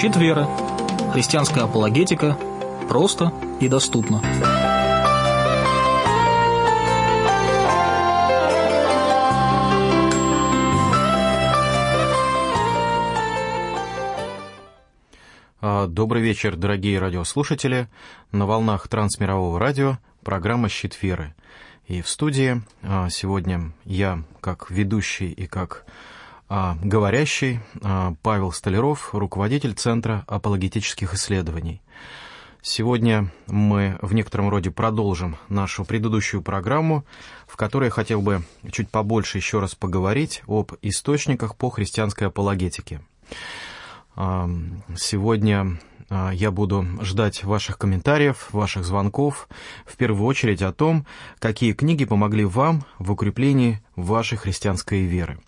Щит веры. Христианская апологетика. Просто и доступно. А, добрый вечер, дорогие радиослушатели. На волнах Трансмирового радио программа «Щит веры». И в студии а, сегодня я, как ведущий и как а, говорящий, Павел Столяров, руководитель Центра апологетических исследований. Сегодня мы в некотором роде продолжим нашу предыдущую программу, в которой я хотел бы чуть побольше еще раз поговорить об источниках по христианской апологетике. Сегодня а, я буду ждать ваших комментариев, ваших звонков, в первую очередь о том, какие книги помогли вам в укреплении вашей христианской веры.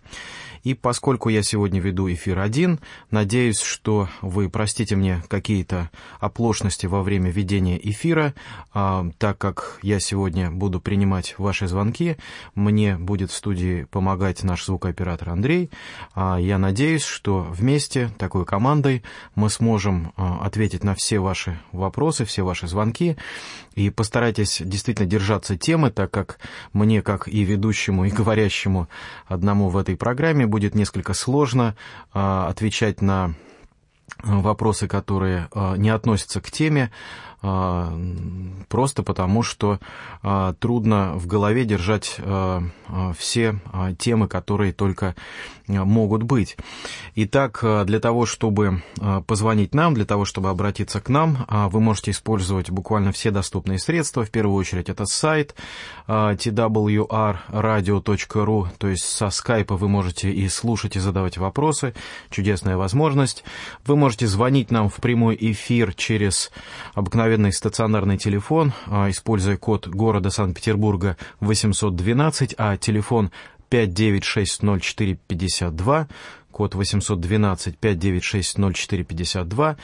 И поскольку я сегодня веду эфир один, надеюсь, что вы простите мне какие-то оплошности во время ведения эфира, а, так как я сегодня буду принимать ваши звонки, мне будет в студии помогать наш звукооператор Андрей. А, я надеюсь, что вместе, такой командой, мы сможем а, ответить на все ваши вопросы, все ваши звонки, и постарайтесь действительно держаться темы, так как мне, как и ведущему, и говорящему одному в этой программе, будет несколько сложно а, отвечать на вопросы, которые а, не относятся к теме, а, просто потому, что а, трудно в голове держать а, все темы, которые только могут быть. Итак, для того, чтобы позвонить нам, для того, чтобы обратиться к нам, вы можете использовать буквально все доступные средства. В первую очередь это сайт twrradio.ru, то есть со скайпа вы можете и слушать, и задавать вопросы. Чудесная возможность. Вы можете звонить нам в прямой эфир через обыкновенный обыкновенный стационарный телефон, а, используя код города Санкт-Петербурга 812, а телефон 5960-452, код 812-596-0452.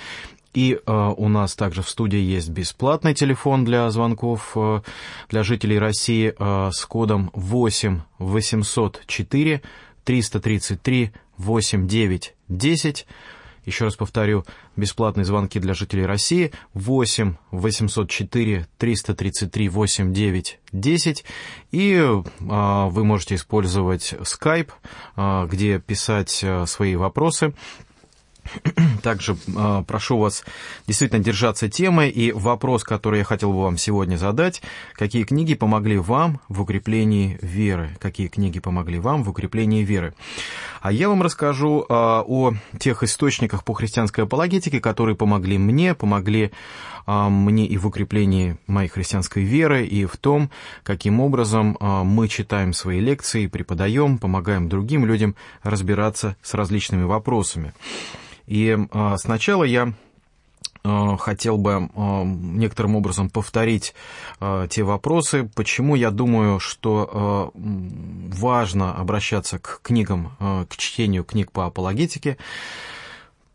И э, у нас также в студии есть бесплатный телефон для звонков э, для жителей России э, с кодом 8 804 333 8910. Еще раз повторю, бесплатные звонки для жителей России 8 804 333 89 10. И а, вы можете использовать Skype, а, где писать а, свои вопросы. Также э, прошу вас действительно держаться темы. И вопрос, который я хотел бы вам сегодня задать, какие книги помогли вам в укреплении веры? Какие книги помогли вам в укреплении веры? А я вам расскажу э, о тех источниках по христианской апологетике, которые помогли мне, помогли э, мне и в укреплении моей христианской веры, и в том, каким образом э, мы читаем свои лекции, преподаем, помогаем другим людям разбираться с различными вопросами. И а, сначала я а, хотел бы а, некоторым образом повторить те вопросы, почему я думаю, что важно обращаться к книгам, к чтению книг по апологетике,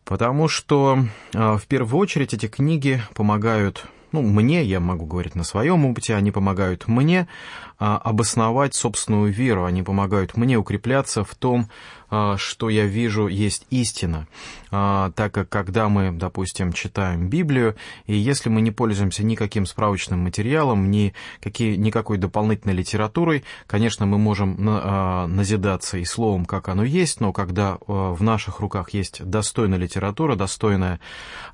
потому что в первую очередь эти книги помогают ну, мне, я могу говорить на своем опыте, они помогают мне обосновать собственную веру, они помогают мне укрепляться в том, а, что я вижу есть истина. А, так как когда мы, допустим, читаем Библию, и если мы не пользуемся никаким справочным материалом, ни какие, никакой дополнительной литературой, конечно, мы можем а, назидаться и словом, как оно есть, но когда в наших руках есть достойная литература, достойная,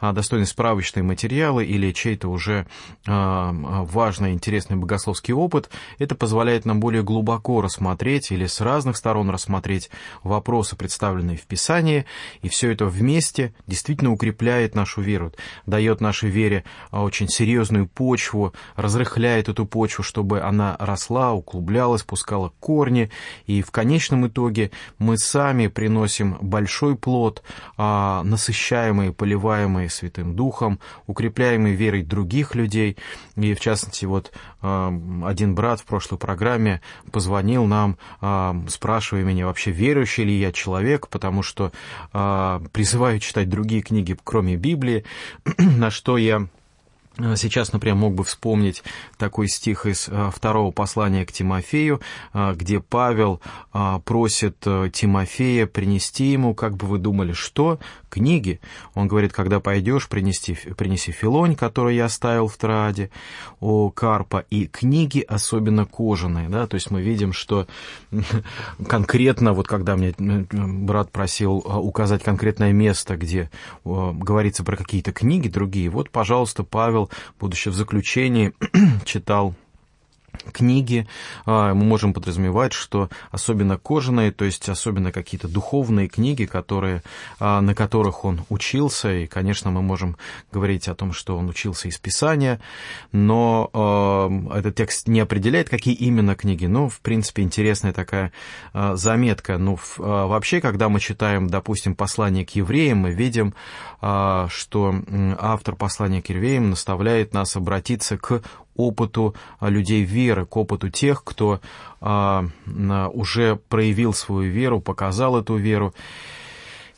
достойные справочные материалы или чей-то уже важный, интересный богословский опыт, это позволяет нам более глубоко рассмотреть или с разных сторон рассмотреть вопрос вопросы, представленные в Писании, и все это вместе действительно укрепляет нашу веру, дает нашей вере а, очень серьезную почву, разрыхляет эту почву, чтобы она росла, углублялась, пускала корни, и в конечном итоге мы сами приносим большой плод, а, насыщаемый, поливаемый Святым Духом, укрепляемый верой других людей. И, в частности, вот один брат в прошлой программе позвонил нам, спрашивая меня, вообще верующий ли я человек, потому что э, призываю читать другие книги, кроме Библии, на что я сейчас, например, мог бы вспомнить такой стих из э, второго послания к Тимофею, э, где Павел просит Тимофея принести ему, как бы вы думали, что? Книги. Он говорит, когда пойдешь, принести, принеси филонь, который я оставил в Траде, о Карпа, и книги, особенно кожаные. Да? То есть мы видим, что конкретно, вот когда мне брат просил указать конкретное место, где говорится про какие-то книги другие, вот, пожалуйста, Павел будучи в заключении, читал книги, а, мы можем подразумевать, что особенно кожаные, то есть особенно какие-то духовные книги, которые, а, на которых он учился, и, конечно, мы можем говорить о том, что он учился из Писания, но а, этот текст не определяет, какие именно книги. Ну, в принципе, интересная такая заметка. Ну, вообще, когда мы читаем, допустим, послание к евреям, мы видим, что автор послания к евреям наставляет нас обратиться к опыту а, людей веры, к опыту тех, кто а, уже проявил свою веру, показал эту веру.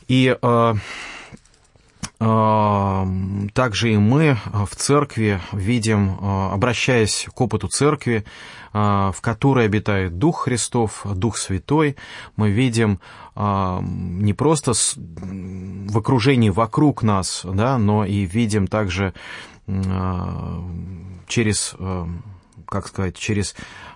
И а, также и мы в церкви видим, обращаясь к опыту церкви, в которой обитает Дух Христов, Дух Святой, мы видим не просто в окружении вокруг нас, да, но и видим также через, э, как сказать, через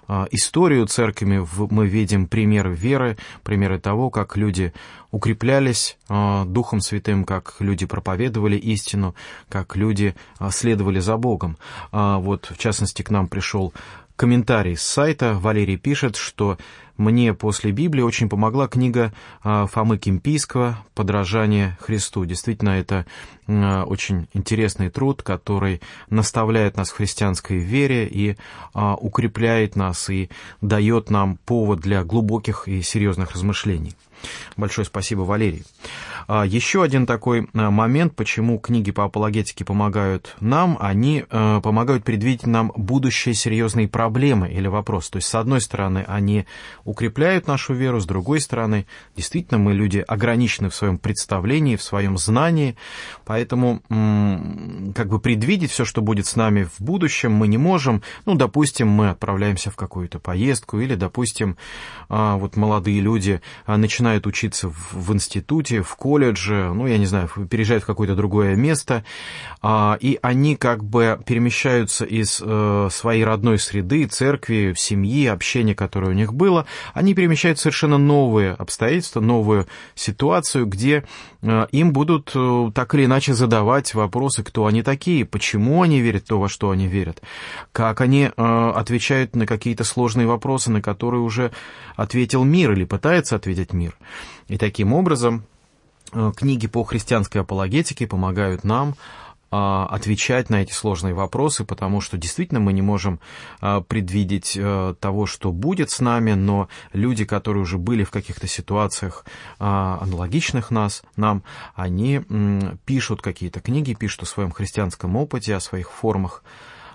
э, историю церкви мы видим примеры веры, примеры того, как люди укреплялись Духом Святым, как люди проповедовали истину, как люди следовали за Богом. Вот, в частности, к нам пришел комментарий с сайта. Валерий пишет, что мне после Библии очень помогла книга а, Фомы Кимпийского «Подражание Христу». Действительно, это очень интересный труд, который наставляет нас в христианской вере и а, укрепляет нас и дает нам повод для глубоких и серьезных размышлений. Большое спасибо, Валерий. А, еще один такой а, момент, почему книги по апологетике помогают нам, они а, помогают предвидеть нам будущие серьезные проблемы или вопросы. То есть, с одной стороны, они укрепляют нашу веру, с другой стороны, действительно, мы люди ограничены в своем представлении, в своем знании, поэтому как бы предвидеть все, что будет с нами в будущем, мы не можем. Ну, допустим, мы отправляемся в какую-то поездку, или, допустим, вот молодые люди начинают учиться в институте, в колледже, ну, я не знаю, переезжают в какое-то другое место, а, и они как бы перемещаются из э, своей родной среды, церкви, семьи, общения, которое у них было, они перемещают совершенно новые обстоятельства, новую ситуацию, где э, им будут э, так или иначе задавать вопросы, кто они такие, почему они верят в то, во что они верят, как они отвечают на какие-то сложные вопросы, на которые уже ответил мир или пытается ответить мир. И таким образом Э, книги по христианской апологетике помогают нам а, отвечать на эти сложные вопросы, потому что действительно мы не можем а, предвидеть э, того, что будет с нами, но люди, которые уже были в каких-то ситуациях а, аналогичных нас, нам, они пишут какие-то книги, пишут о своем христианском опыте, о своих формах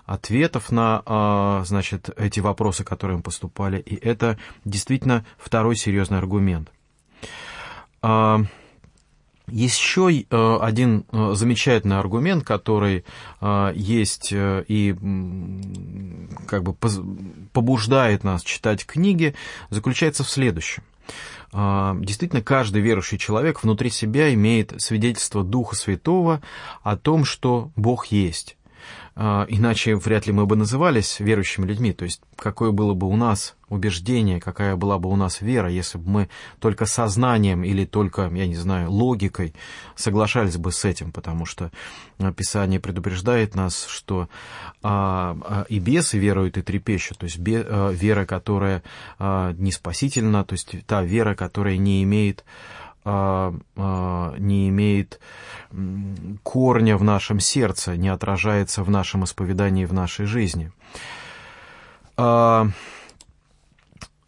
ответов на, значит, эти вопросы, которые им поступали, и это действительно второй серьезный аргумент. Еще э, один э, замечательный аргумент, который э, есть и как бы побуждает нас читать книги, заключается в следующем. Действительно, каждый верующий человек внутри себя имеет свидетельство Духа Святого о том, что Бог есть. А, иначе вряд ли мы бы назывались верующими людьми. То есть какое было бы у нас убеждение, какая была бы у нас вера, если бы мы только сознанием или только, я не знаю, логикой соглашались бы с этим, потому что Писание предупреждает нас, что а, а, и бесы веруют и трепещут, то есть бе, а, вера, которая а, не спасительна, то есть та вера, которая не имеет а, а, не имеет корня в нашем сердце, не отражается в нашем исповедании, в нашей жизни.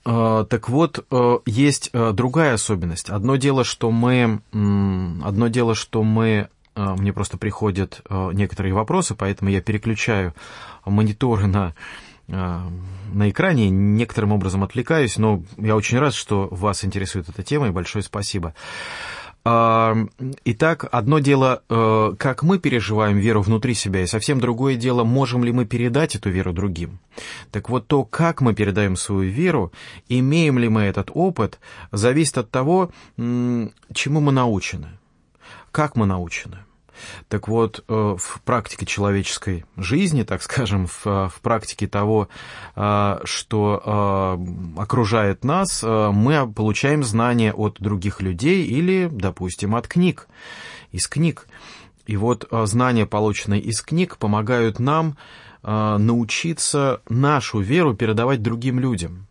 А, так вот, есть другая особенность. Одно дело, что мы, одно дело, что мы мне просто приходят некоторые вопросы, поэтому я переключаю мониторы на на экране, некоторым образом отвлекаюсь, но я очень рад, что вас интересует эта тема, и большое спасибо. А, итак, одно дело, э, как мы переживаем веру внутри себя, и совсем другое дело, можем ли мы передать эту веру другим. Так вот, то, как мы передаем свою веру, имеем ли мы этот опыт, зависит от того, чему мы научены, как мы научены. Так вот, э, в практике человеческой жизни, так скажем, в, в практике того, э, что э, окружает нас, мы получаем знания от других людей или, допустим, от книг, из книг. И вот знания, полученные из книг, помогают нам научиться нашу веру передавать другим людям.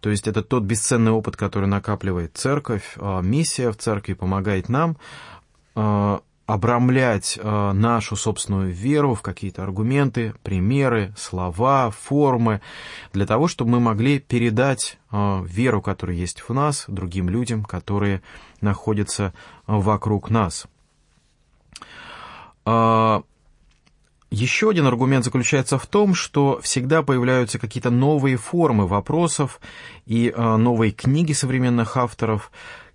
То есть это тот бесценный опыт, который накапливает церковь, миссия в церкви помогает нам обрамлять э, нашу собственную веру в какие-то аргументы, примеры, слова, формы, для того, чтобы мы могли передать э, веру, которая есть в нас, другим людям, которые находятся э, вокруг нас. Еще один аргумент заключается в том, что всегда появляются какие-то новые формы вопросов и новые книги современных авторов,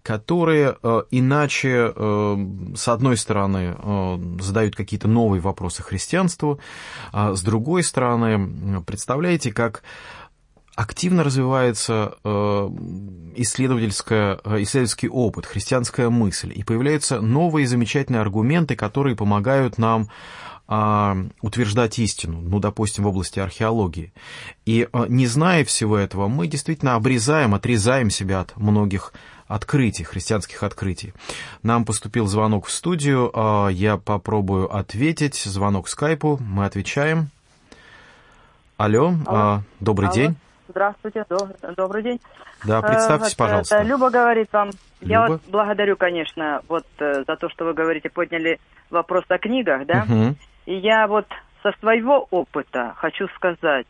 которые э, иначе, э, с одной стороны, э, задают какие-то новые вопросы христианству, а с другой стороны, представляете, как активно развивается исследовательская, исследовательский опыт, христианская мысль, и появляются новые замечательные аргументы, которые помогают нам а, утверждать истину, ну, допустим, в области археологии. И не зная всего этого, мы действительно обрезаем, отрезаем себя от многих открытий, христианских открытий. Нам поступил звонок в студию, а, я попробую ответить. Звонок скайпу, мы отвечаем. Алло, а, Алло. добрый Алло. день. Здравствуйте, добрый день. Да, представьтесь, вот, пожалуйста. Это Люба говорит вам. Люба? Я вас благодарю, конечно, вот э, за то, что вы говорите, подняли вопрос о книгах, да. Угу. И я вот со своего опыта хочу сказать,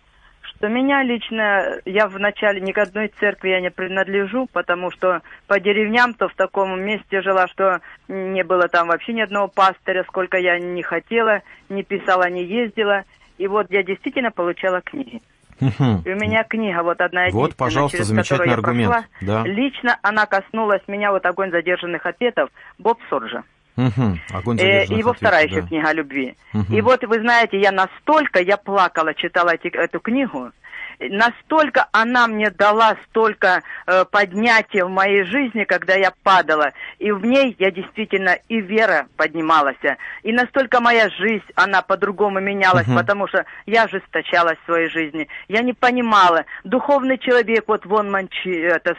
что меня лично, я в начале ни к одной церкви я не принадлежу, потому что по деревням-то в таком месте жила, что не было там вообще ни одного пастыря, сколько я не хотела, не писала, не ездила. И вот я действительно получала книги. И у меня книга вот одна Вот, пожалуйста, через замечательный аргумент. Прошла, да. Лично она коснулась меня, вот «Огонь задержанных ответов» Боб Соржа. Угу. Огонь э, его вторая еще да. книга о любви. Угу. И вот вы знаете, я настолько, я плакала, читала эти, эту книгу, настолько она мне дала столько э, поднятия в моей жизни, когда я падала. И в ней я действительно и вера поднималась. И настолько моя жизнь, она по-другому менялась, uh-huh. потому что я ожесточалась в своей жизни. Я не понимала. Духовный человек, вот вон манчи, это,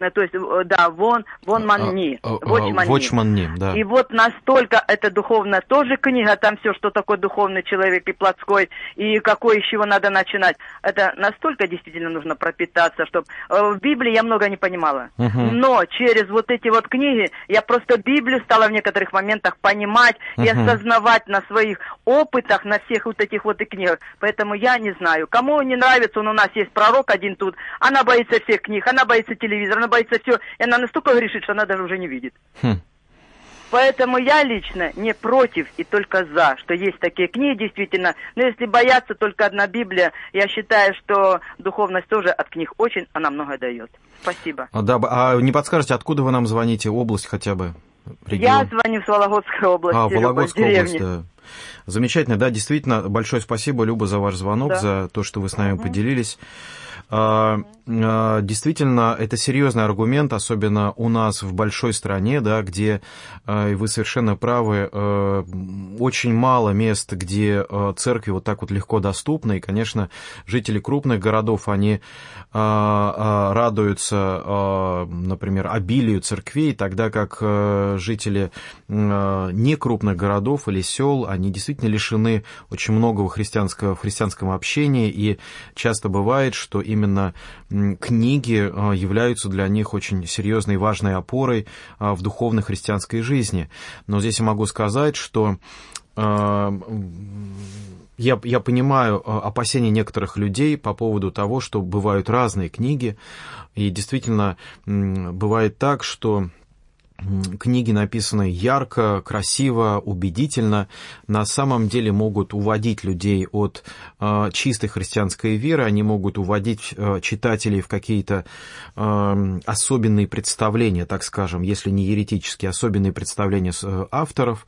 э, то есть, э, да, вон, вон манни. А, а, Вочманни, да. И вот настолько это духовно тоже книга, там все, что такое духовный человек и плотской, и какой еще его надо начинать. Это настолько настолько действительно нужно пропитаться, чтобы... Э, в Библии я много не понимала. Угу. Но через вот эти вот книги я просто Библию стала в некоторых моментах понимать угу. и осознавать на своих опытах, на всех вот этих вот и книгах. Поэтому я не знаю. Кому не нравится, он у нас есть пророк один тут, она боится всех книг, она боится телевизора, она боится все. И она настолько грешит, что она даже уже не видит. Хм. Поэтому я лично не против и только за, что есть такие книги действительно. Но если бояться только одна Библия, я считаю, что духовность тоже от книг очень, она много дает. Спасибо. А, да, а не подскажете, откуда вы нам звоните, область хотя бы? Регион? Я звоню с Вологодской области. А, Вологодская область, да. Замечательно, да, действительно, большое спасибо, Люба, за ваш звонок, да. за то, что вы с нами угу. поделились. А, а, действительно, это серьезный аргумент, особенно у нас в большой стране, да, где, а, и вы совершенно правы, очень мало мест, где церкви вот так вот легко доступны, и, конечно, жители крупных городов, они радуются, например, обилию церквей, тогда как жители некрупных городов или сел, они действительно лишены очень многого христианского, в христианском общении, и часто бывает, что именно книги а, являются для них очень серьезной и важной опорой а, в духовной христианской жизни. Но здесь я могу сказать, что а, я, я понимаю опасения некоторых людей по поводу того, что бывают разные книги, и действительно бывает так, что книги написаны ярко, красиво, убедительно, на самом деле могут уводить людей от э, чистой христианской веры, они могут уводить э, читателей в какие-то э, особенные представления, так скажем, если не еретические, особенные представления э, авторов.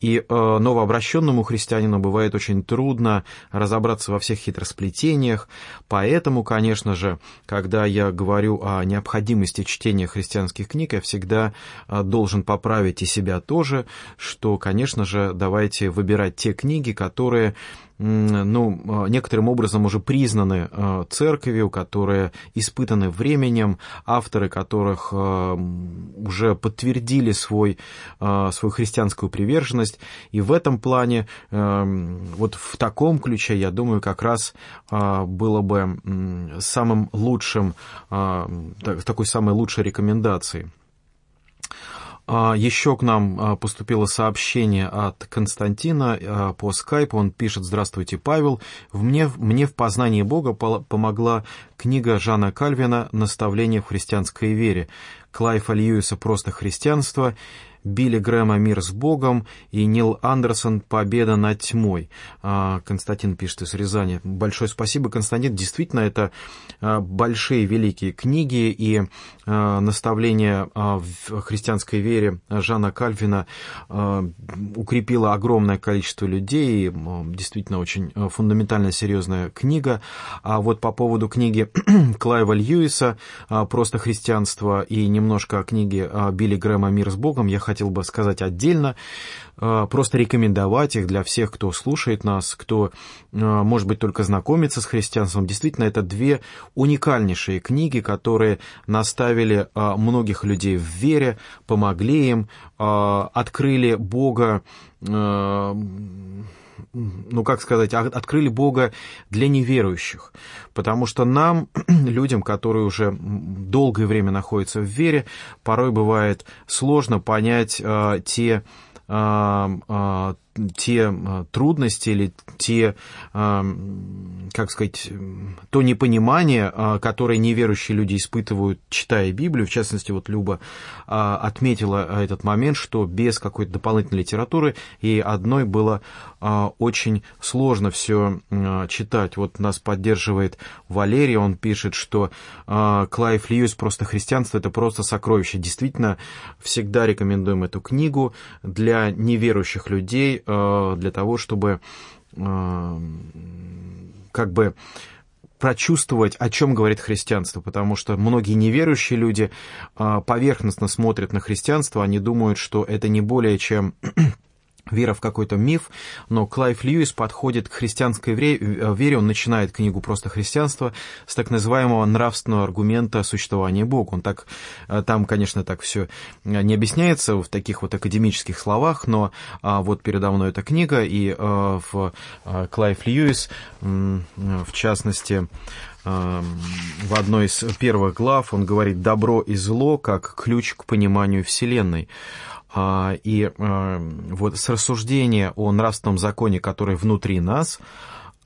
И э, новообращенному христианину бывает очень трудно разобраться во всех хитросплетениях. Поэтому, конечно же, когда я говорю о необходимости чтения христианских книг, я всегда должен поправить и себя тоже, что, конечно же, давайте выбирать те книги, которые ну, некоторым образом уже признаны э, церковью, которые испытаны временем, авторы которых уже подтвердили свой, свою христианскую приверженность. И в этом плане, вот в таком ключе, я думаю, как раз было бы самым лучшим, такой самой лучшей рекомендацией. А, Еще к нам а, поступило сообщение от Константина а, по скайпу. Он пишет «Здравствуйте, Павел. Мне, мне в познании Бога помогла книга Жана Кальвина «Наставление в христианской вере», Клайфа Льюиса «Просто христианство», Билли Грэма «Мир с Богом» и Нил Андерсон «Победа над тьмой». Константин пишет из Рязани. Большое спасибо, Константин. Действительно, это большие, великие книги и а, наставления в христианской вере Жана Кальвина укрепило огромное количество людей. Действительно, очень фундаментальная, серьезная книга. А вот по поводу книги Клайва Льюиса «Просто христианство» и немножко о книге Билли Грэма «Мир с Богом» я хотел бы сказать отдельно, э, просто рекомендовать их для всех, кто слушает нас, кто, э, может быть, только знакомится с христианством. Действительно, это две уникальнейшие книги, которые наставили э, многих людей в вере, помогли им, открыли Бога ну, как сказать, открыли Бога для неверующих. Потому что нам, людям, которые уже долгое время находятся в вере, порой бывает сложно понять те те а, трудности или те, а, как сказать, то непонимание, а, которое неверующие люди испытывают, читая Библию. В частности, вот Люба отметила этот момент, что без какой-то дополнительной литературы и одной было очень сложно все читать. Вот нас поддерживает Валерий, он пишет, что Клайв Льюис «Просто христианство» — это просто сокровище. Действительно, всегда рекомендуем эту книгу для неверующих людей, Э, для того, чтобы э, как бы прочувствовать, о чем говорит христианство, потому что многие неверующие люди э, поверхностно смотрят на христианство, они думают, что это не более чем вера в какой-то миф, но Клайв Льюис подходит к христианской вере, он начинает книгу «Просто христианство» с так называемого нравственного аргумента существования Бога. Он так, э, там, конечно, так все э, не объясняется в таких вот академических словах, но а, вот передо мной эта книга, и в Клайв Льюис, в частности, в одной из первых глав он говорит «добро и зло как ключ к пониманию Вселенной». А, и а, вот с рассуждения о нравственном законе, который внутри нас,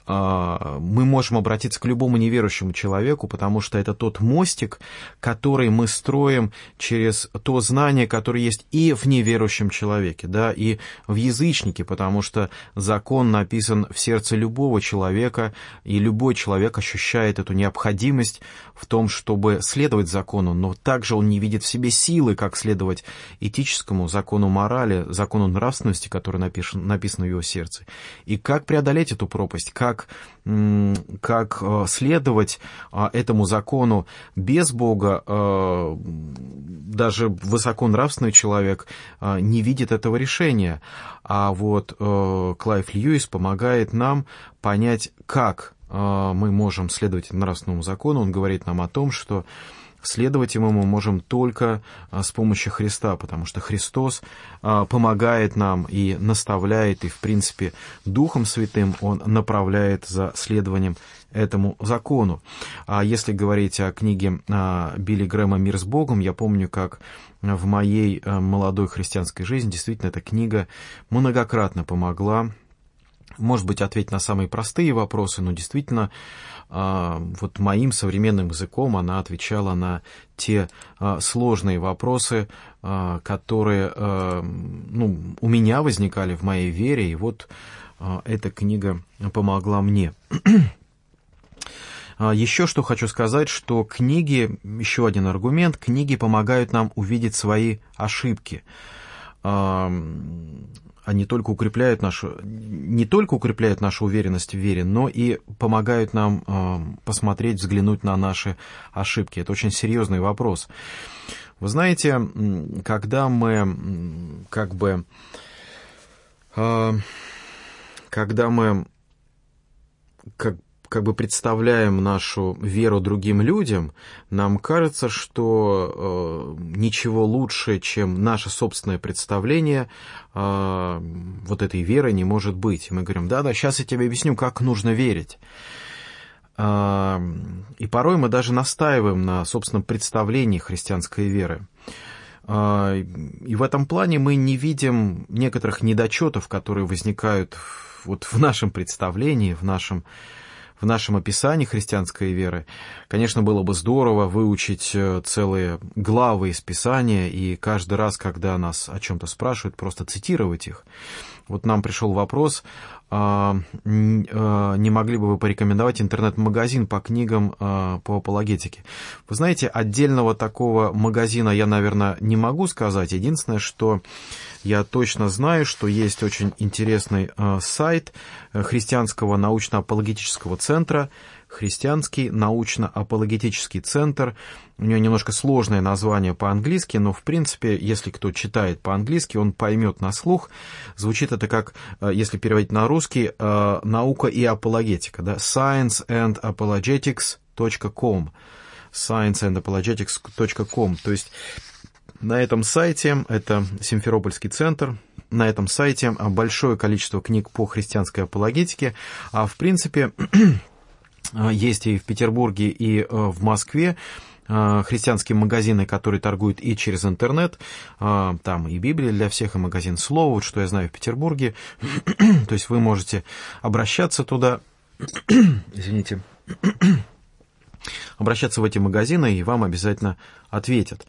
мы можем обратиться к любому неверующему человеку, потому что это тот мостик, который мы строим через то знание, которое есть и в неверующем человеке, да, и в язычнике, потому что закон написан в сердце любого человека, и любой человек ощущает эту необходимость в том, чтобы следовать закону, но также он не видит в себе силы, как следовать этическому закону морали, закону нравственности, который написан, написан в его сердце. И как преодолеть эту пропасть, как как, как э, следовать а, этому закону без Бога, э, даже высоконравственный человек э, не видит этого решения. А вот Клайв Льюис помогает нам понять, как мы можем следовать нравственному закону. Он говорит нам о том, что Следовать ему мы можем только а, с помощью Христа, потому что Христос а, помогает нам и наставляет, и, в принципе, Духом Святым Он направляет за следованием этому закону. А если говорить о книге а, Билли Грэма «Мир с Богом», я помню, как в моей молодой христианской жизни действительно эта книга многократно помогла может быть, ответить на самые простые вопросы, но действительно, а, вот моим современным языком она отвечала на те а, сложные вопросы, а, которые ну, у меня возникали в моей вере, и вот эта книга помогла мне. Еще что хочу сказать, что книги, еще один аргумент, книги помогают нам увидеть свои ошибки они только укрепляют нашу, не только укрепляют нашу уверенность в вере, но и помогают нам э, посмотреть, взглянуть на наши ошибки. Это очень серьезный вопрос. Вы знаете, когда мы как бы, э, когда мы как как бы представляем нашу веру другим людям, нам кажется, что э, ничего лучше, чем наше собственное представление э, вот этой веры не может быть. И мы говорим, да-да, сейчас я тебе объясню, как нужно верить. Э, и порой мы даже настаиваем на собственном представлении христианской веры. Э, и в этом плане мы не видим некоторых недочетов, которые возникают вот в нашем представлении, в нашем в нашем описании христианской веры. Конечно, было бы здорово выучить э, целые главы из Писания и каждый раз, когда нас о чем-то спрашивают, просто цитировать их. Вот нам пришел вопрос, не могли бы вы порекомендовать интернет-магазин по книгам а, по апологетике? Вы знаете, отдельного такого магазина я, наверное, не могу сказать. Единственное, что я точно знаю, что есть очень интересный сайт э, христианского научно-апологетического центра христианский научно-апологетический центр. У него немножко сложное название по-английски, но, в принципе, если кто читает по-английски, он поймет на слух. Звучит это как, э, если переводить на русский, э, «наука и апологетика», да, scienceandapologetics.com scienceandapologetics.com, то есть на этом сайте, это Симферопольский центр, на этом сайте большое количество книг по христианской апологетике, а в принципе есть и в Петербурге, и э, в Москве а, христианские магазины, которые торгуют и через интернет. А, там и Библия для всех, и магазин Слово, вот что я знаю в Петербурге. То есть вы можете обращаться туда, извините, обращаться в эти магазины, и вам обязательно ответят.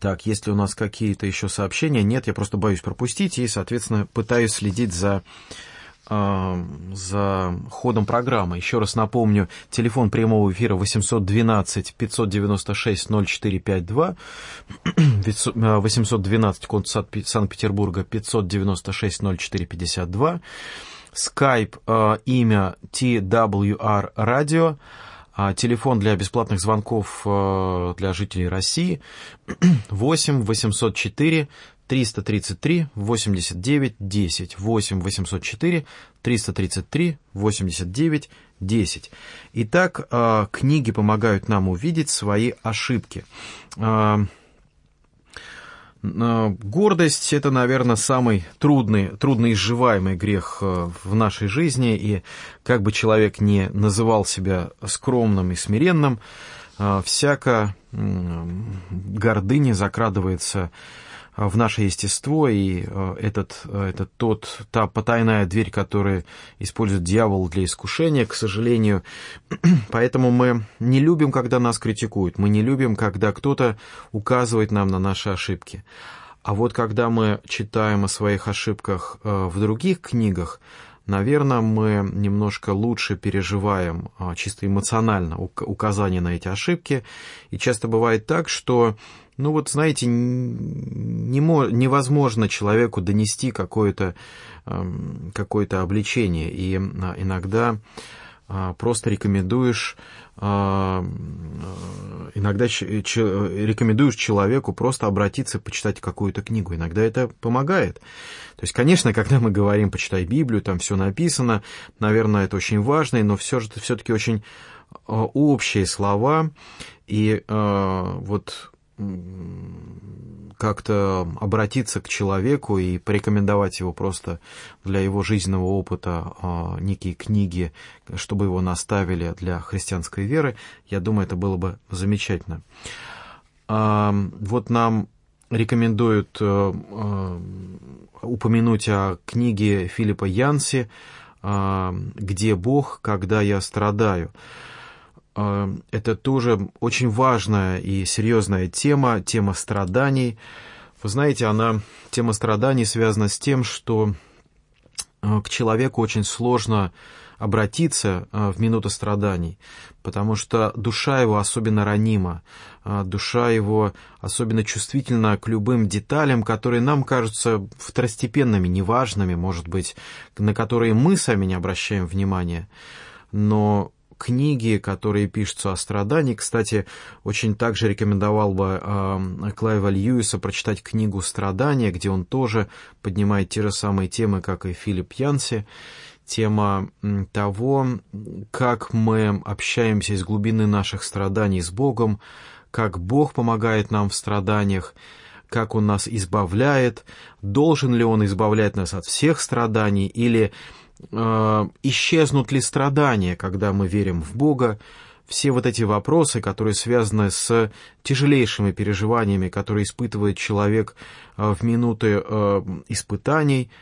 Так, есть ли у нас какие-то еще сообщения? Нет, я просто боюсь пропустить и, соответственно, пытаюсь следить за за ходом программы. Еще раз напомню, телефон прямого эфира 812-596-0452, 812, код Санкт-Петербурга, 596-0452, skype а, имя TWR Radio, а, телефон для бесплатных звонков а, для жителей России 8 804 333 89 10 8 804 333 89 10. Итак, а, книги помогают нам увидеть свои ошибки. А, а, гордость – это, наверное, самый трудный, трудно изживаемый грех в нашей жизни, и как бы человек не называл себя скромным и смиренным, всяко гордыня закрадывается в наше естество, и э, этот, э, этот тот, та потайная дверь, которую использует дьявол для искушения, к сожалению. Поэтому мы не любим, когда нас критикуют, мы не любим, когда кто-то указывает нам на наши ошибки. А вот когда мы читаем о своих ошибках э, в других книгах, наверное, мы немножко лучше переживаем чисто эмоционально указание на эти ошибки. И часто бывает так, что ну вот, знаете, не, невозможно человеку донести какое-то эм, какое обличение, и а, иногда а, просто рекомендуешь а, иногда рекомендуешь человеку просто обратиться, почитать какую-то книгу. Иногда это помогает. То есть, конечно, когда мы говорим «почитай Библию», там все написано, наверное, это очень важно, но все же это все-таки очень общие слова. И вот как-то обратиться к человеку и порекомендовать его просто для его жизненного опыта а, некие книги, чтобы его наставили для христианской веры, я думаю, это было бы замечательно. А, вот нам рекомендуют упомянуть о книге Филиппа Янси «Где Бог, когда я страдаю». Это тоже очень важная и серьезная тема, тема страданий. Вы знаете, она, тема страданий связана с тем, что к человеку очень сложно обратиться а, в минуту страданий, потому что душа его особенно ранима, а, душа его особенно чувствительна к любым деталям, которые нам кажутся второстепенными, неважными, может быть, на которые мы сами не обращаем внимания. Но книги, которые пишутся о страдании. Кстати, очень также рекомендовал бы э, Клайва Льюиса прочитать книгу «Страдания», где он тоже поднимает те же самые темы, как и Филипп Янси тема того, как мы общаемся из глубины наших страданий с Богом, как Бог помогает нам в страданиях, как Он нас избавляет, должен ли Он избавлять нас от всех страданий, или исчезнут ли страдания, когда мы верим в Бога. Все вот эти вопросы, которые связаны с тяжелейшими переживаниями, которые испытывает человек э, в минуты э, испытаний –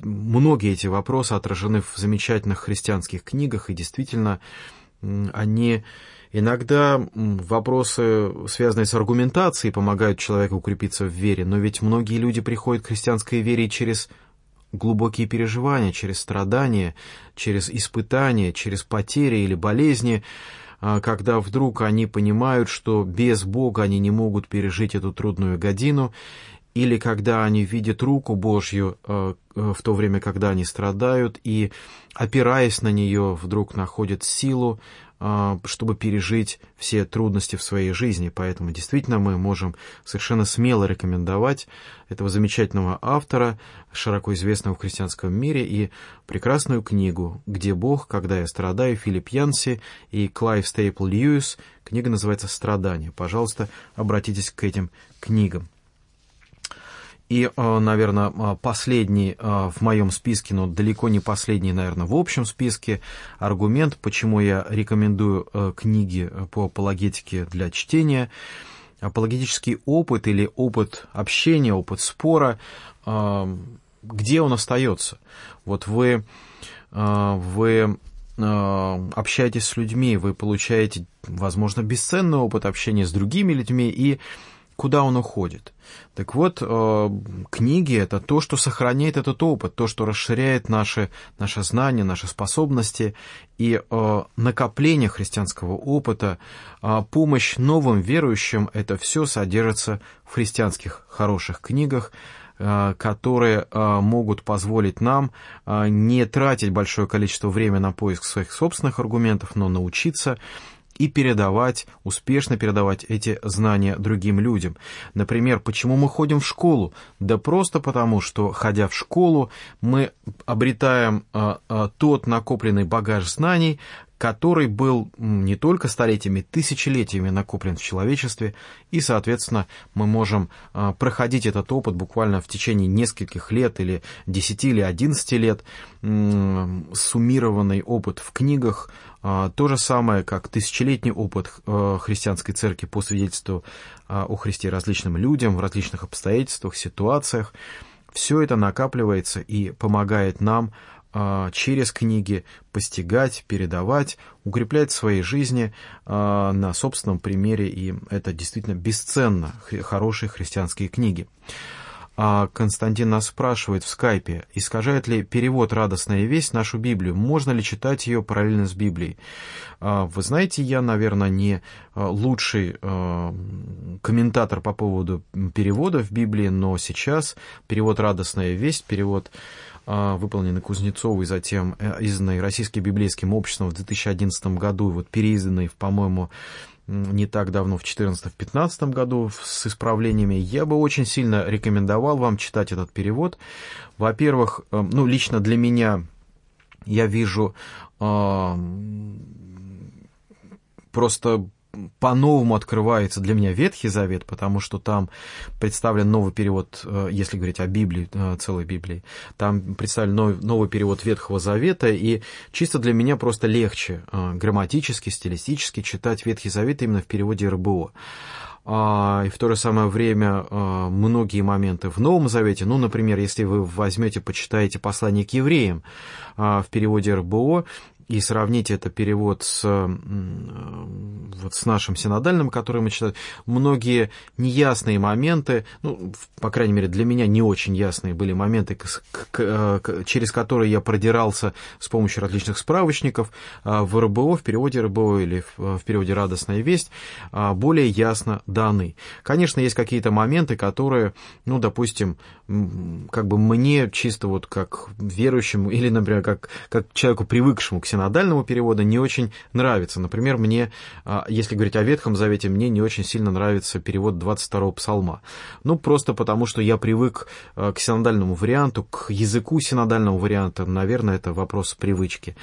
многие эти вопросы отражены в замечательных христианских книгах, и действительно они иногда вопросы, связанные с аргументацией, помогают человеку укрепиться в вере, но ведь многие люди приходят к христианской вере через глубокие переживания, через страдания, через испытания, через потери или болезни, а, когда вдруг они понимают, что без Бога они не могут пережить эту трудную годину, или когда они видят руку Божью э, э, в то время, когда они страдают, и, опираясь на нее, вдруг находят силу, чтобы пережить все трудности в своей жизни. Поэтому действительно мы можем совершенно смело рекомендовать этого замечательного автора, широко известного в христианском мире, и прекрасную книгу «Где Бог, когда я страдаю» Филипп Янси и Клайв Стейпл Льюис. Книга называется «Страдания». Пожалуйста, обратитесь к этим книгам. И, э, наверное, э, последний э, в моем списке, но далеко не последний, наверное, в общем списке аргумент, почему я рекомендую книги по апологетике для чтения. Апологетический опыт или опыт общения, опыт спора, где он остается? Вот вы, вы общаетесь с людьми, вы получаете, возможно, бесценный опыт общения с другими людьми, и куда он уходит. Так вот, э, книги — это то, что сохраняет этот опыт, то, что расширяет наши, наши знания, наши способности, и э, накопление христианского опыта, э, помощь новым верующим — это все содержится в христианских хороших книгах, которые могут позволить нам не тратить большое количество времени на поиск своих собственных аргументов, но научиться и передавать, успешно передавать эти знания другим людям. Например, почему мы ходим в школу? Да просто потому, что, ходя в школу, мы обретаем а, а, тот накопленный багаж знаний, который был не только столетиями, тысячелетиями накоплен в человечестве, и, соответственно, мы можем а, проходить этот опыт буквально в течение нескольких лет или 10 или 11 лет, суммированный опыт в книгах, а, то же самое, как тысячелетний опыт а, христианской церкви по свидетельству о Христе различным людям в различных обстоятельствах, ситуациях. Все это накапливается и помогает нам а, через книги постигать, передавать, укреплять в своей жизни а, на собственном примере, и это действительно бесценно, хорошие христианские книги. А Константин нас спрашивает в скайпе, искажает ли перевод «Радостная весть» нашу Библию? Можно ли читать ее параллельно с Библией? Вы знаете, я, наверное, не лучший комментатор по поводу перевода в Библии, но сейчас перевод «Радостная весть», перевод а, выполненный Кузнецовой, затем э, изданный Российским библейским обществом в 2011 году, вот переизданный, по-моему, не так давно, в 2014-2015 году с исправлениями, я бы очень сильно рекомендовал вам читать этот перевод. Во-первых, э, ну, лично для меня я вижу э, просто по-новому открывается для меня Ветхий Завет, потому что там представлен новый перевод, э, если говорить о Библии, э, целой Библии, там представлен новый, новый перевод Ветхого Завета, и чисто для меня просто легче э, грамматически, стилистически читать Ветхий Завет именно в переводе РБО. а, и в то же самое время многие моменты в Новом Завете, ну, например, если вы возьмете, почитаете послание к евреям в переводе РБО, и сравните это перевод с, вот с нашим синодальным, который мы читаем, многие неясные моменты, ну, по крайней мере, для меня не очень ясные были моменты, к, через которые я продирался с помощью различных справочников а, в РБО, в переводе РБО или в, в переводе «Радостная весть», а, более ясно даны. Конечно, есть какие-то моменты, которые, ну, допустим, как бы мне чисто вот как верующему или, например, как, как человеку, привыкшему к синодальному переводу, не очень нравится. Например, мне, а, если говорить о Ветхом Завете, мне не очень сильно нравится перевод 22-го псалма. Ну, просто потому, что я привык а, к синодальному варианту, к языку синодального варианта. Наверное, это вопрос привычки.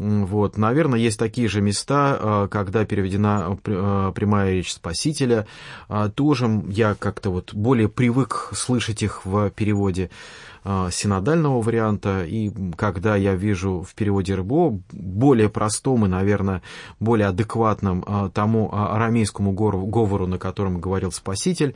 Вот. Наверное, есть такие же места, а, когда переведена прямая речь Спасителя. Тоже я как-то вот более привык слышать их в переводе а, синодального варианта, и когда я вижу в переводе РБО более простом и, наверное, более адекватном а, тому а, арамейскому говору, на котором говорил Спаситель,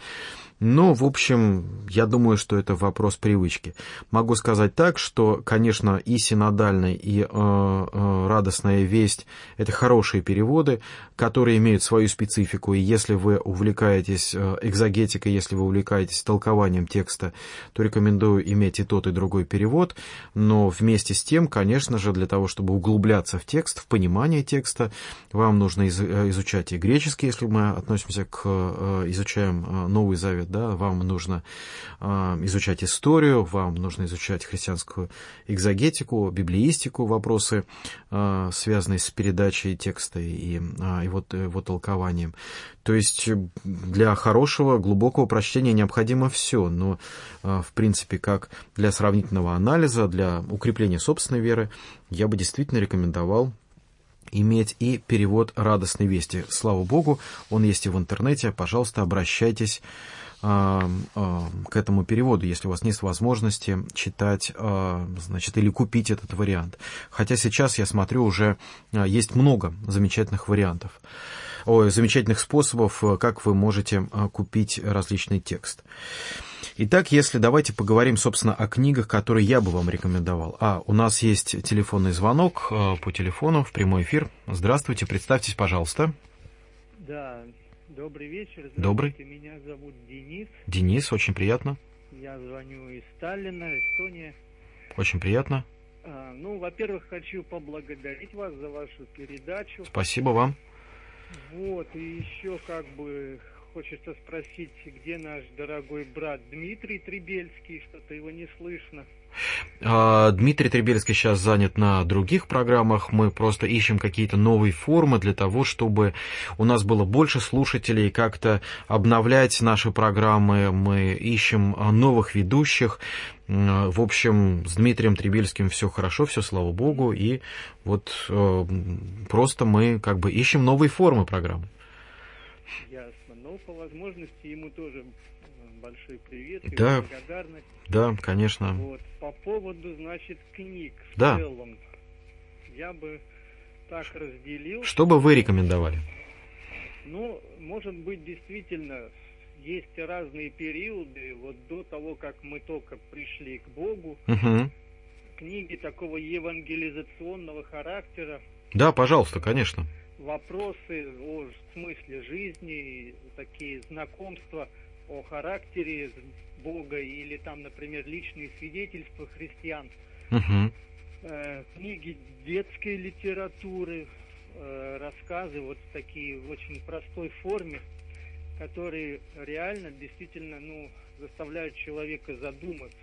но, в общем, я думаю, что это вопрос привычки. Могу сказать так, что, конечно, и синодальная, и э, э, радостная весть — это хорошие переводы, которые имеют свою специфику, и если вы увлекаетесь э, экзогетикой, если вы увлекаетесь толкованием текста, то рекомендую иметь и тот, и другой перевод, но вместе с тем, конечно же, для того, чтобы углубляться в текст, в понимание текста, вам нужно из, э, изучать и греческий, если мы относимся к, изучаем Новый Завет, да, вам нужно э, изучать историю, вам нужно изучать христианскую экзогетику, библеистику, вопросы, э, связанные с передачей текста и э, его, его толкованием. То есть для хорошего, глубокого прочтения необходимо все, но, э, в принципе, как для сравнительного анализа, для укрепления собственной веры, я бы действительно рекомендовал иметь и перевод радостной вести. Слава Богу, он есть и в интернете. Пожалуйста, обращайтесь а, а, к этому переводу, если у вас нет возможности читать, а, значит, или купить этот вариант. Хотя сейчас я смотрю, уже есть много замечательных вариантов, ой, замечательных способов, как вы можете купить различный текст. Итак, если давайте поговорим, собственно, о книгах, которые я бы вам рекомендовал. А, у нас есть телефонный звонок по телефону в прямой эфир. Здравствуйте, представьтесь, пожалуйста. Да, Добрый вечер. Добрый. Меня зовут Денис. Денис, очень приятно. Я звоню из Сталина, Эстония. Очень приятно. А, ну, во-первых, хочу поблагодарить вас за вашу передачу. Спасибо вам. Вот, и еще как бы хочется спросить, где наш дорогой брат Дмитрий Требельский, что-то его не слышно. А, Дмитрий Требельский сейчас занят на других программах. Мы просто ищем какие-то новые формы для того, чтобы у нас было больше слушателей, как-то обновлять наши программы. Мы ищем новых ведущих. В общем, с Дмитрием Требельским все хорошо, все слава богу. И вот просто мы как бы ищем новые формы программы. Ясно. Но по возможности ему тоже большой привет и да. благодарность. Да, конечно. Вот. По поводу, значит, книг в да. целом. Я бы так разделил. Что бы вы рекомендовали? Ну, может быть, действительно, есть разные периоды. Вот до того, как мы только пришли к Богу, угу. книги такого евангелизационного характера. Да, пожалуйста, конечно. Вопросы о смысле жизни, такие знакомства – о характере Бога или там, например, личные свидетельства христиан, угу. э, книги детской литературы, э, рассказы вот такие в очень простой форме, которые реально действительно ну, заставляют человека задуматься.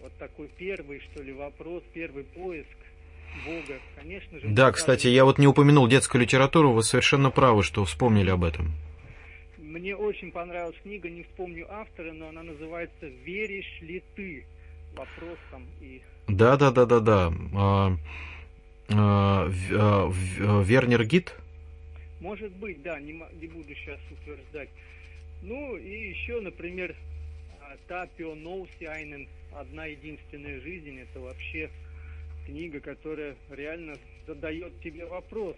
Вот такой первый, что ли, вопрос, первый поиск Бога, конечно же. Да, кстати, я вот не упомянул детскую литературу, вы совершенно правы, что вспомнили об этом. Мне очень понравилась книга, не вспомню автора, но она называется «Веришь ли ты?» Вопрос там и... Да, да, да, да, да. А, а, а, Вернер Гид? Может быть, да, не, не буду сейчас утверждать. Ну и еще, например, Тапио Ноусиайнен «Одна единственная жизнь» это вообще книга, которая реально задает тебе вопрос.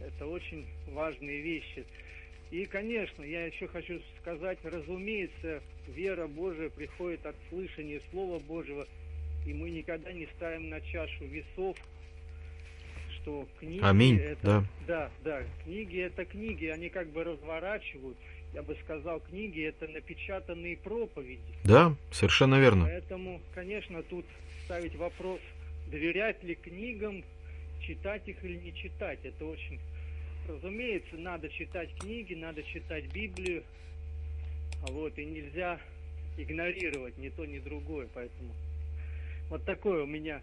Это очень важные вещи. И, конечно, я еще хочу сказать, разумеется, вера Божия приходит от слышания Слова Божьего, и мы никогда не ставим на чашу весов, что книги... Аминь, это, да. Да, да, книги это книги, они как бы разворачивают. Я бы сказал, книги это напечатанные проповеди. Да, совершенно верно. Поэтому, конечно, тут ставить вопрос, доверять ли книгам, читать их или не читать, это очень... Разумеется, надо читать книги, надо читать Библию, а вот, и нельзя игнорировать ни то, ни другое, поэтому вот такое у меня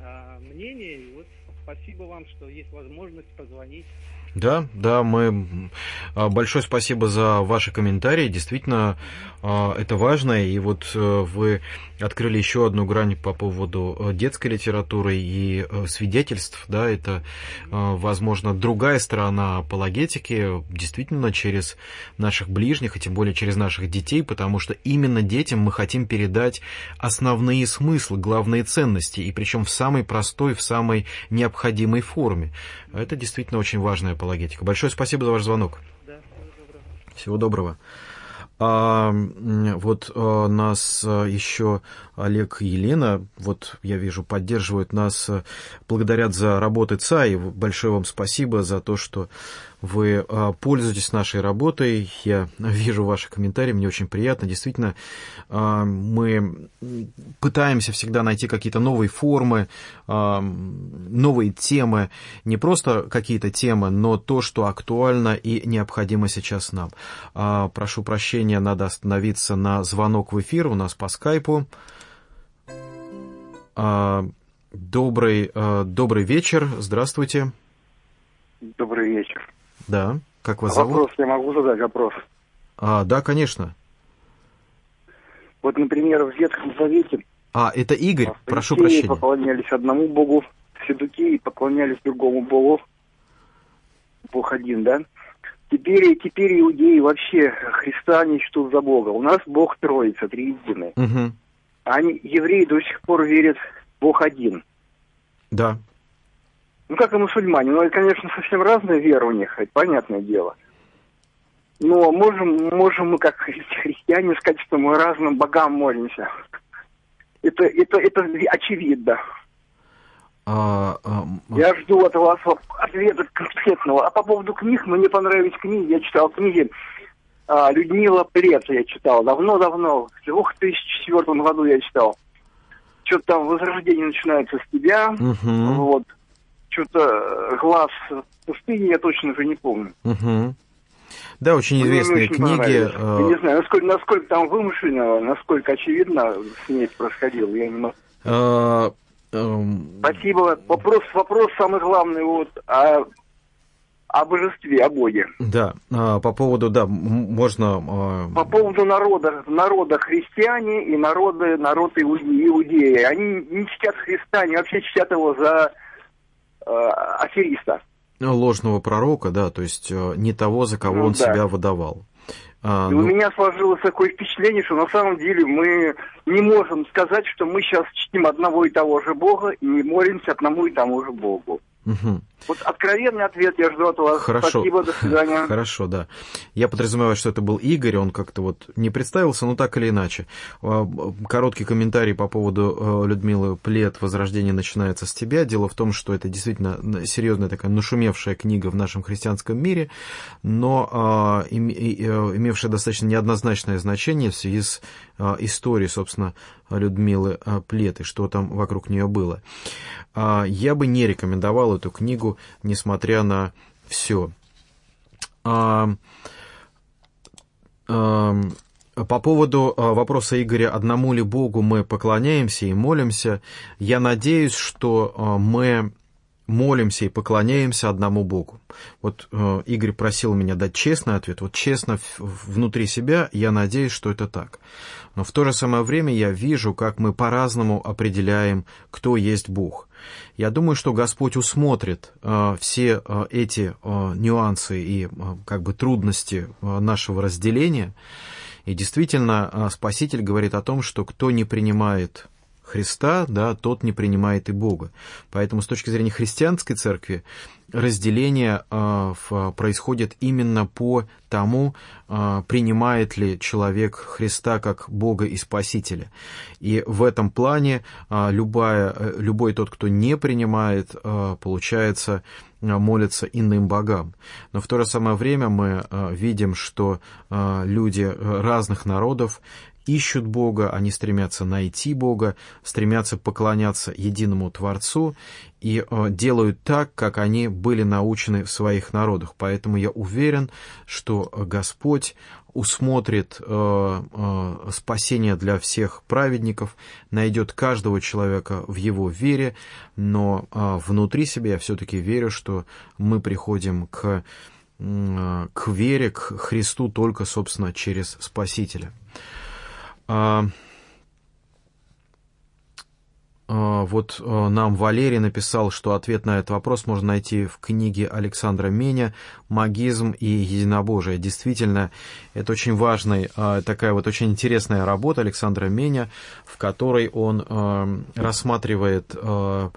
а, мнение, и вот спасибо вам, что есть возможность позвонить. Да, да, мы а, большое спасибо за ваши комментарии. Действительно, а, это важно. И вот э, вы открыли еще одну грань по поводу э, детской литературы и э, свидетельств. Да, это, возможно, другая сторона апологетики, действительно, через наших ближних, и тем более через наших детей, потому что именно детям мы хотим передать основные смыслы, главные ценности, и причем в самой простой, в самой необходимой форме. Это действительно очень важная апологетика. Большое спасибо за ваш звонок. Да, всего доброго. А, вот а, нас а, еще Олег и Елена, вот я вижу, поддерживают нас, а, благодарят за работы ЦА, и большое вам спасибо за то, что вы а, пользуетесь нашей работой. Я вижу ваши комментарии, мне очень приятно. Действительно, а, мы пытаемся всегда найти какие-то новые формы, а, новые темы, не просто какие-то темы, но то, что актуально и необходимо сейчас нам. Прошу прощения, надо остановиться на звонок в эфир у нас по скайпу. Добрый, добрый вечер, здравствуйте. Добрый вечер. Да. Как вас а зовут? Вопрос, я могу задать вопрос? А, да, конечно. Вот, например, в Ветхом Завете... А, это Игорь, прошу прощения. поклонялись одному богу, седуки поклонялись другому богу. Бог один, да? Теперь, теперь иудеи вообще Христа не чтут за Бога. У нас Бог Троица, Триединый. Угу. А они, евреи до сих пор верят Бог один. Да. Ну, как и мусульмане. Ну, это, конечно, совсем разная вера у них, это понятное дело. Но можем, можем мы, как христиане, сказать, что мы разным богам молимся. Это, это, это очевидно. А, а, Я жду от вас ответа конкретного. А по поводу книг, мне понравились книги. Я читал книги а, Людмила Плец, я читал. Давно-давно, в 2004 году я читал. Что-то там возрождение начинается с тебя. Угу. Вот что-то э, глаз пустыни, я точно уже не помню. Угу. Да, очень известные очень книги. Э... Я не знаю, насколько, насколько там вымышленно, насколько очевидно смесь происходила, я не могу. А. Спасибо. Вопрос, вопрос самый главный вот о, о божестве, о Боге. Да, по поводу, да, можно... По поводу народа, народа христиане и народы, народ иудеи. Они не чтят Христа, они вообще чтят его за афериста. Ложного пророка, да, то есть э, не того, за кого ну, он да. себя выдавал. А, ну... У меня сложилось такое впечатление, что на самом деле мы не можем сказать, что мы сейчас чтим одного и того же Бога и не молимся одному и тому же Богу. Угу. Вот откровенный ответ я жду от вас. Хорошо. Спасибо, до свидания. Хорошо, да. Я подразумеваю, что это был Игорь, он как-то вот не представился, но так или иначе. А, короткий комментарий по поводу э, Людмилы Плет «Возрождение начинается с тебя». Дело в том, что это действительно серьезная такая нашумевшая книга в нашем христианском мире, но а, э, имевшая достаточно неоднозначное значение в связи с э, историей, собственно, Людмилы Плет и что там вокруг нее было. А, я бы не рекомендовал эту книгу, несмотря на все. А, а, по поводу вопроса Игоря, одному ли Богу мы поклоняемся и молимся, я надеюсь, что мы молимся и поклоняемся одному Богу. Вот э, Игорь просил меня дать честный ответ. Вот честно внутри себя я надеюсь, что это так. Но в то же самое время я вижу, как мы по-разному определяем, кто есть Бог. Я думаю, что Господь усмотрит э, все э, эти э, нюансы и как бы трудности нашего разделения. И действительно, Спаситель говорит о том, что кто не принимает Христа, да, тот не принимает и Бога. Поэтому с точки зрения христианской церкви разделение э, в, происходит именно по тому, э, принимает ли человек Христа как Бога и Спасителя. И в этом плане э, любая, любой тот, кто не принимает, э, получается, молятся иным богам. Но в то же самое время мы видим, что люди разных народов ищут Бога, они стремятся найти Бога, стремятся поклоняться единому Творцу и э, делают так, как они были научены в своих народах. Поэтому я уверен, что Господь усмотрит э, э, спасение для всех праведников, найдет каждого человека в его вере, но внутри себя я все-таки верю, что мы приходим к, к вере, к Христу только, собственно, через Спасителя. А, а, вот а, нам Валерий написал, что ответ на этот вопрос можно найти в книге Александра Меня «Магизм и единобожие». Действительно, это очень важная, такая вот очень интересная работа Александра Меня, в которой он рассматривает Э,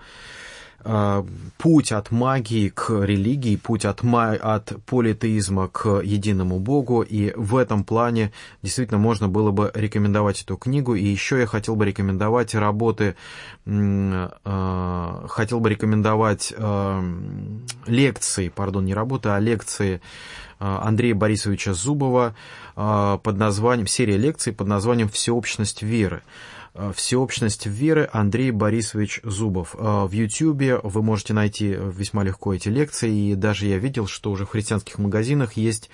путь от магии к религии, путь от, ма... от политеизма к единому Богу, и в этом плане действительно можно было бы рекомендовать эту книгу, и еще я хотел бы рекомендовать работы, э, хотел бы рекомендовать э, лекции, пардон, не работы, а лекции Андрея Борисовича Зубова под названием, серия лекций под названием «Всеобщность веры». Э, «Всеобщность веры» Андрей Борисович Зубов. Э, в Ютьюбе вы можете найти весьма легко эти лекции, и даже я видел, что уже в христианских магазинах есть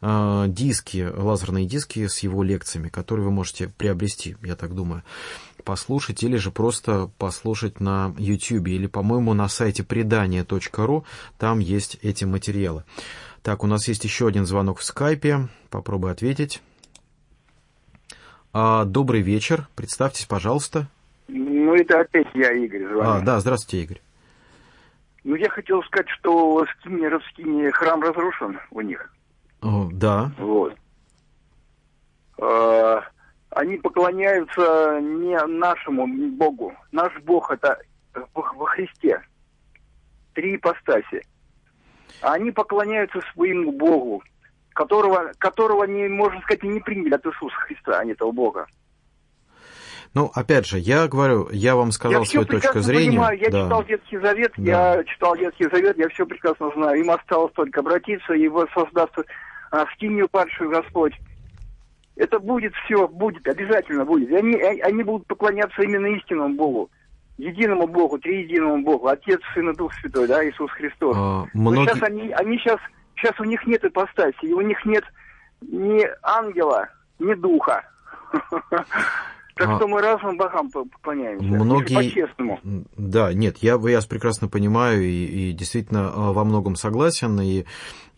э, диски, лазерные диски с его лекциями, которые вы можете приобрести, я так думаю послушать или же просто послушать на YouTube или, по-моему, на сайте предания.ру, там есть эти материалы. Так, у нас есть еще один звонок в скайпе, попробую ответить. А, добрый вечер. Представьтесь, пожалуйста. Ну, это опять я, Игорь, звоню. А, да, здравствуйте, Игорь. Ну, я хотел сказать, что в Скине храм разрушен у них. О, да. Вот. А, они поклоняются не нашему Богу. Наш Бог это во Христе. Три ипостаси. А они поклоняются своему Богу, которого, которого не, можно сказать, и не приняли от Иисуса Христа, а не этого Бога. Ну, опять же, я говорю, я вам сказал я свою точку зрения. Понимаю. Я да. читал Ветхий Завет, да. я читал Ветхий Завет, я все прекрасно знаю. Им осталось только обратиться, и воссоздаст а, скинию падшую Господь. Это будет все, будет, обязательно будет. И они, они будут поклоняться именно истинному Богу, единому Богу, триединому Богу, Отец, Сын и Дух Святой, да, Иисус Христос. А, многие... сейчас они, они сейчас Сейчас у них нет ипостаси, и у них нет ни ангела, ни духа. Так а, что мы разным богам поклоняемся. Многие... По-честному. Да, нет, я, я вас прекрасно понимаю и, и действительно а, во многом согласен. И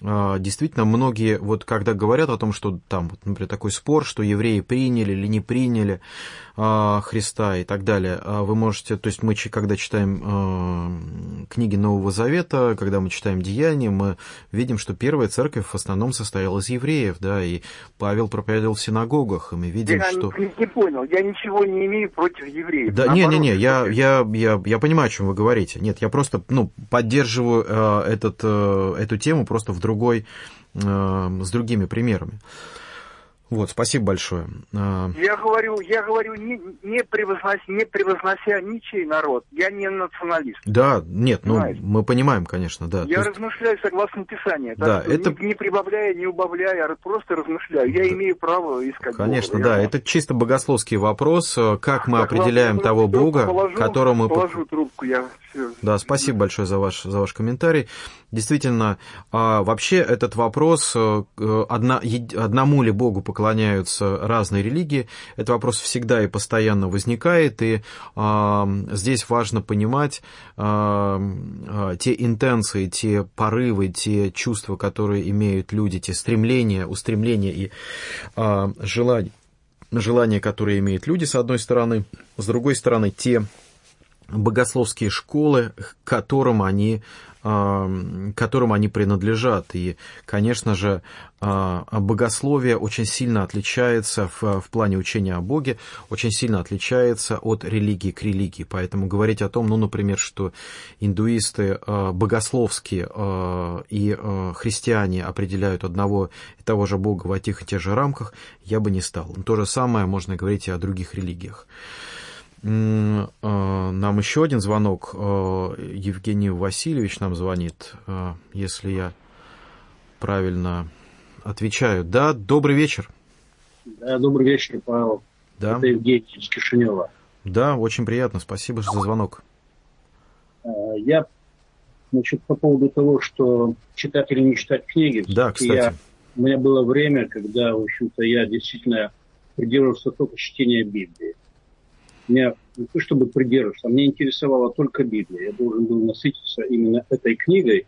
действительно, многие, вот когда говорят о том, что там, например, такой спор, что евреи приняли или не приняли а, Христа и так далее, а вы можете, то есть мы, когда читаем книги Нового Завета, когда мы читаем Деяния, мы видим, что первая церковь в основном состояла из евреев, да, и Павел проповедовал в синагогах, и мы видим, я что... Не, не понял, я ничего не имею против евреев. Да, не-не-не, я, я, я, я понимаю, о чем вы говорите. Нет, я просто, ну, поддерживаю э, этот, э, эту тему просто в другом другой, э, с другими примерами. Вот, спасибо большое. А, я говорю, я говорю, не, не, превознося, не превознося ничей народ. Я не националист. Да, нет, ну, Понимаете? мы понимаем, конечно, да. Я есть... размышляю согласно Писанию. Да, это... Не, не прибавляя, не убавляя, а просто размышляю. Я да. имею право искать Конечно, Бога. да, я... это чисто богословский вопрос, э, как мы так, определяем ладно, того Бога, положу, которого мы... Положу трубку, я все. Да, спасибо большое за ваш, за ваш комментарий. Действительно, а, вообще этот вопрос, э, одна, одному ли Богу поклоняются разные религии, этот вопрос всегда и постоянно возникает, и а, здесь важно понимать а, те интенции, те порывы, те чувства, которые имеют люди, те стремления, устремления и желания, желания, которые имеют люди, с одной стороны, с другой стороны, те богословские школы, к которым они которым они принадлежат. И, конечно же, богословие очень сильно отличается в, в плане учения о Боге, очень сильно отличается от религии к религии. Поэтому говорить о том, ну, например, что индуисты богословские и христиане определяют одного и того же Бога в этих и тех же рамках, я бы не стал. То же самое можно говорить и о других религиях. Э, нам еще один звонок. Э, Евгений Васильевич нам звонит, э, если я правильно отвечаю. Да, добрый вечер. Да, добрый вечер, Павел. Да. Это Евгений из Кишинева. Да, очень приятно. Спасибо за звонок. Я, значит, по поводу того, что читать или не читать книги. Да, кстати. Я, у меня было время, когда, в общем-то, я действительно придерживался только чтения Библии меня не то чтобы придерживаться, а меня интересовала только Библия. Я должен был насытиться именно этой книгой,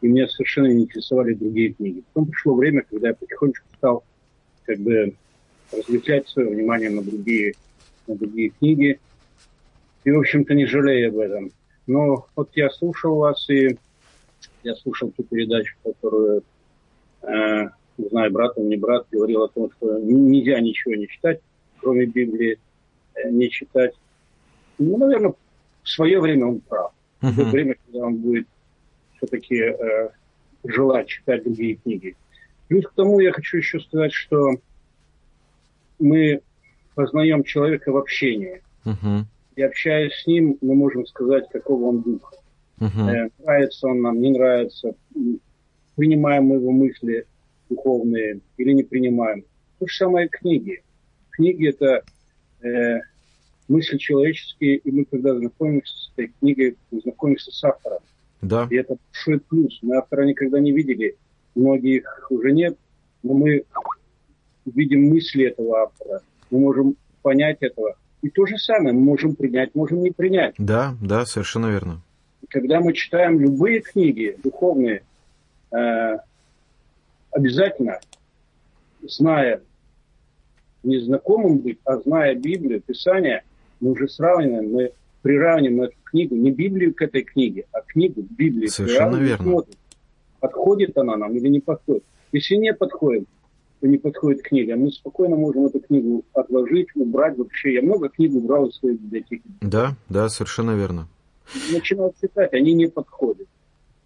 и меня совершенно не интересовали другие книги. Потом пришло время, когда я потихонечку стал как бы разветвлять свое внимание на другие, на другие книги. И, в общем-то, не жалею об этом. Но вот я слушал вас, и я слушал ту передачу, которую, э, не знаю, брат он не брат, говорил о том, что нельзя ничего не читать, кроме Библии не читать. Ну, наверное, в свое время он прав. Uh-huh. В то время, когда он будет все-таки э, желать читать другие книги. Плюс к тому я хочу еще сказать, что мы познаем человека в общении. Uh-huh. И общаясь с ним, мы можем сказать, какого он духа. Uh-huh. Э, нравится он нам, не нравится, принимаем мы его мысли духовные или не принимаем. То же самое книги. Книги это э, мысли человеческие, и мы, когда знакомимся с этой книгой, знакомимся с автором. Да. И это большой плюс. Мы автора никогда не видели, многих уже нет, но мы видим мысли этого автора, мы можем понять этого. И то же самое, мы можем принять, можем не принять. Да, да, совершенно верно. Когда мы читаем любые книги духовные, э, обязательно, зная незнакомым быть, а зная Библию, Писание, мы уже сравниваем, мы приравниваем эту книгу, не Библию к этой книге, а книгу к Библии. Совершенно верно. Смотрим, подходит она нам или не подходит. Если не подходит, то не подходит книга. Мы спокойно можем эту книгу отложить, убрать вообще. Я много книг убрал из своей библиотеки. Да, да, совершенно верно. Начинал читать, они не подходят.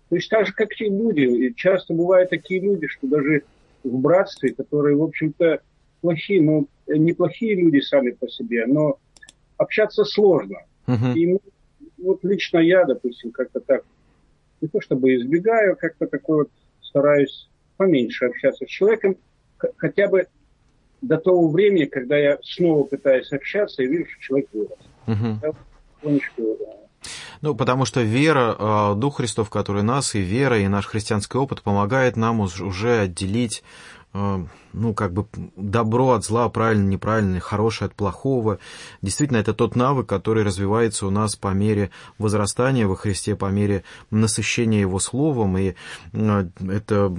То есть так же, как те люди. И часто бывают такие люди, что даже в братстве, которые, в общем-то, плохие, ну, неплохие люди сами по себе, но общаться сложно. Uh-huh. И вот лично я, допустим, как-то так, не то чтобы избегаю, как-то такой вот стараюсь поменьше общаться с человеком, хотя бы до того времени, когда я снова пытаюсь общаться и вижу, что человек вырос. Uh-huh. Я потихонечку ну, потому что вера, а, Дух Христов, который нас, и вера, и наш христианский опыт помогает нам уже отделить а, ну, как бы добро от зла, правильно, неправильно, хорошее от плохого. Действительно, это тот навык, который развивается у нас по мере возрастания во Христе, по мере насыщения Его Словом. И а, это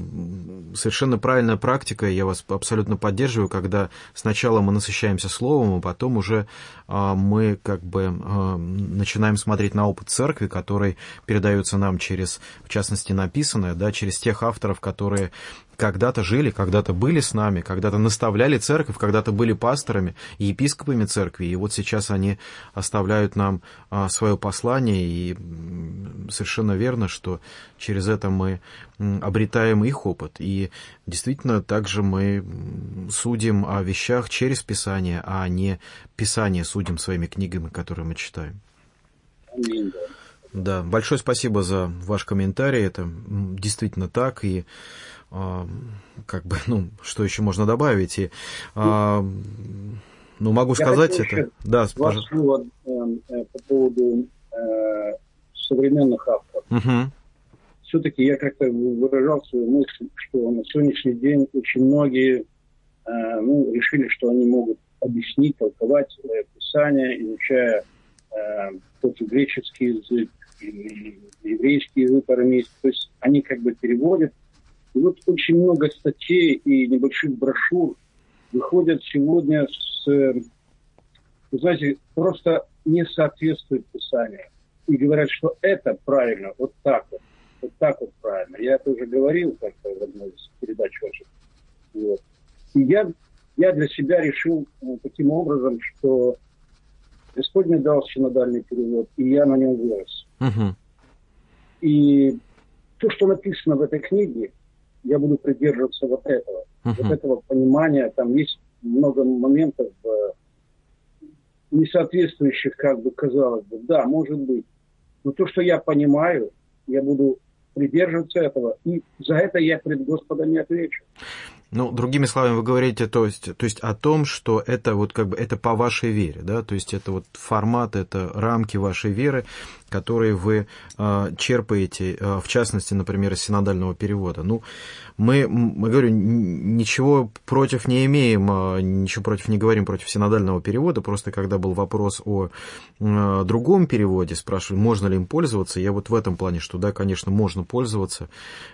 совершенно правильная практика, я вас абсолютно поддерживаю, когда сначала мы насыщаемся Словом, а потом уже а, мы как бы начинаем смотреть на опыт церкви, который передается нам через, в частности, написанное, да, через тех авторов, которые когда-то жили, когда-то были с нами, когда-то наставляли церковь, когда-то были пасторами и епископами церкви, и вот сейчас они оставляют нам а, свое послание, и совершенно верно, что через это мы обретаем их опыт, и действительно также мы судим о вещах через Писание, а не Писание судим своими книгами, которые мы читаем. Да, большое спасибо за ваш комментарий, это действительно так, и как бы, ну, что еще можно добавить? И, ну, могу Я сказать это. Да, пожалуйста. Э, э, по поводу э, современных авторов. Угу. Все-таки я как-то выражал свою мысль, что на сегодняшний день очень многие э, ну, решили, что они могут объяснить, толковать Писание, изучая тот же греческий язык еврейский язык арамейский. То есть они как бы переводят и вот очень много статей и небольших брошюр выходят сегодня с, вы знаете, просто не соответствует Писанию. И говорят, что это правильно, вот так вот. Вот так вот правильно. Я это уже говорил как-то в одной из передач ваших. Вот. И я, я для себя решил ну, таким образом, что Господь мне дал синодальный перевод, и я на нем вырос. Угу. И то, что написано в этой книге, я буду придерживаться вот этого. Угу. Вот этого понимания. Там есть много моментов э, несоответствующих, как бы казалось бы. Да, может быть. Но то, что я понимаю, я буду придерживаться этого. И за это я пред Господом не отвечу. Ну, другими словами, вы говорите, то есть, то есть о том, что это вот как бы это по вашей вере, да, то есть это вот формат, это рамки вашей веры, которые вы э, черпаете, э, в частности, например, из синодального перевода. Ну, мы, мы говорю, ничего против не имеем, э, ничего против не говорим против синодального перевода, просто когда был вопрос о э, другом переводе, спрашивали, можно ли им пользоваться, я вот в этом плане, что да, конечно, можно пользоваться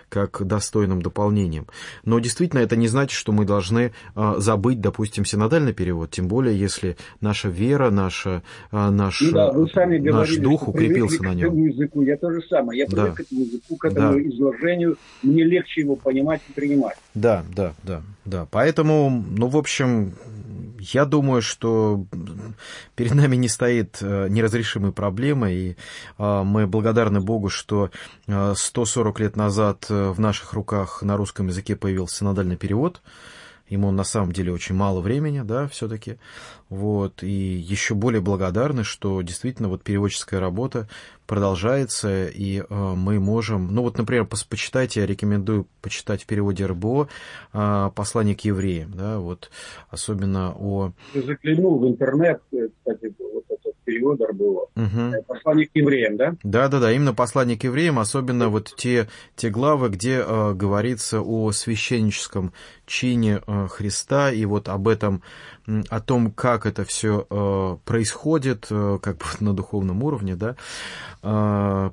как достойным дополнением. Но действительно это не значит, что мы должны э, забыть, допустим, синодальный перевод, тем более, если наша вера, наша, э, наш, ну, да, вы сами говорили, наш дух укрепился на нем. К языку. Я тоже самое. Я да. привык к этому языку, к этому да. изложению. Мне легче его понимать и принимать. Да, да, да, да. Поэтому, ну, в общем, я думаю, что перед нами не стоит э, неразрешимой проблемы, и э, мы благодарны Богу, что 140 э, лет назад в наших руках на русском языке появился синодальный перевод. Ему на самом деле очень мало времени, да, все-таки. Вот, и еще более благодарны, что действительно вот переводческая работа продолжается, и э, мы можем, ну вот, например, почитайте, я рекомендую почитать в переводе РБО э, «Послание к евреям», да, вот, особенно о... Я заглянул в интернет, э, кстати, вот этот перевод РБО, угу. «Послание к евреям», да? Да-да-да, именно «Послание к евреям», особенно вот те, те главы, где э, говорится о священническом чине э, Христа, и вот об этом о том, как это все э, происходит, э, как бы на духовном уровне, да.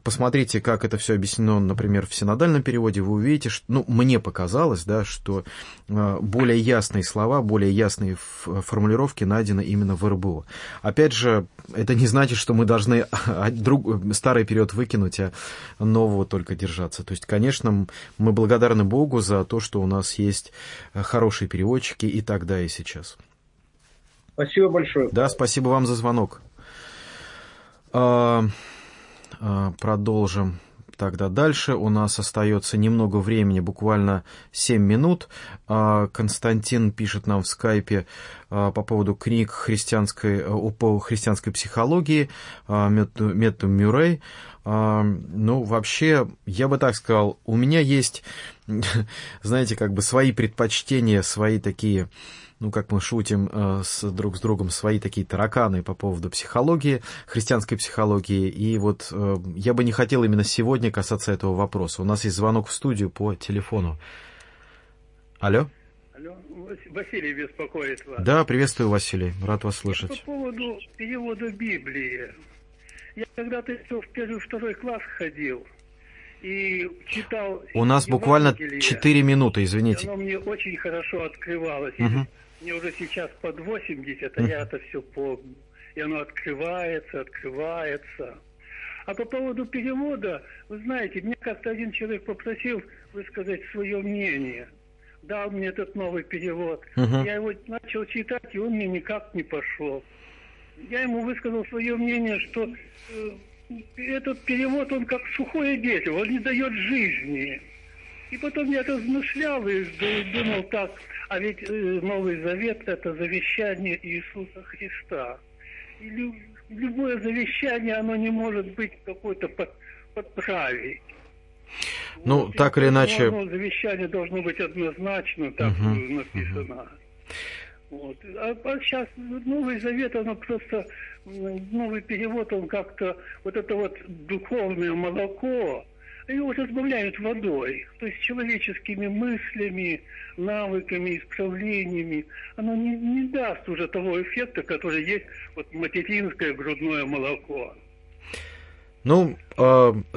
Посмотрите, как это все объяснено, например, в синодальном переводе, вы увидите, что, ну, мне показалось, да, что более ясные слова, более ясные формулировки найдены именно в РБО. Опять же, это не значит, что мы должны друг, старый период выкинуть, а нового только держаться. То есть, конечно, мы благодарны Богу за то, что у нас есть хорошие переводчики и тогда, и сейчас. Спасибо большое. Да, спасибо вам за звонок. А, а, продолжим тогда дальше. У нас остается немного времени, буквально 7 минут. А, Константин пишет нам в скайпе по поводу книг христианской, по христианской психологии, метод Мюррей. Ну, вообще, я бы так сказал, у меня есть, знаете, как бы свои предпочтения, свои такие ну, как мы шутим э, с, друг с другом, свои такие тараканы по поводу психологии, христианской психологии. И вот э, я бы не хотел именно сегодня касаться этого вопроса. У нас есть звонок в студию по телефону. Алло? Алло, Василий беспокоит вас. Да, приветствую, Василий. Рад вас слышать. По поводу перевода Библии. Я когда-то в первый, второй класс ходил и читал... У нас буквально 4 минуты, извините. Оно мне очень хорошо открывалось. Угу. Мне уже сейчас под 80, а я это все помню. И оно открывается, открывается. А по поводу перевода, вы знаете, мне как-то один человек попросил высказать свое мнение. Дал мне этот новый перевод. uh Я его начал читать, и он мне никак не пошел. Я ему высказал свое мнение, что э, этот перевод, он как сухое дерево, он не дает жизни. И потом я размышлял и думал так, а ведь э, Новый Завет – это завещание Иисуса Христа. И любое завещание, оно не может быть какой-то под, под правей. Ну, вот, так или иначе... Завещание должно быть однозначно, так uh-huh, написано. Uh-huh. Вот. А, а сейчас Новый Завет, оно просто, новый перевод, он как-то, вот это вот духовное молоко, его разбавляют водой, то есть человеческими мыслями, навыками, исправлениями. Оно не, не даст уже того эффекта, который есть вот материнское грудное молоко. Ну,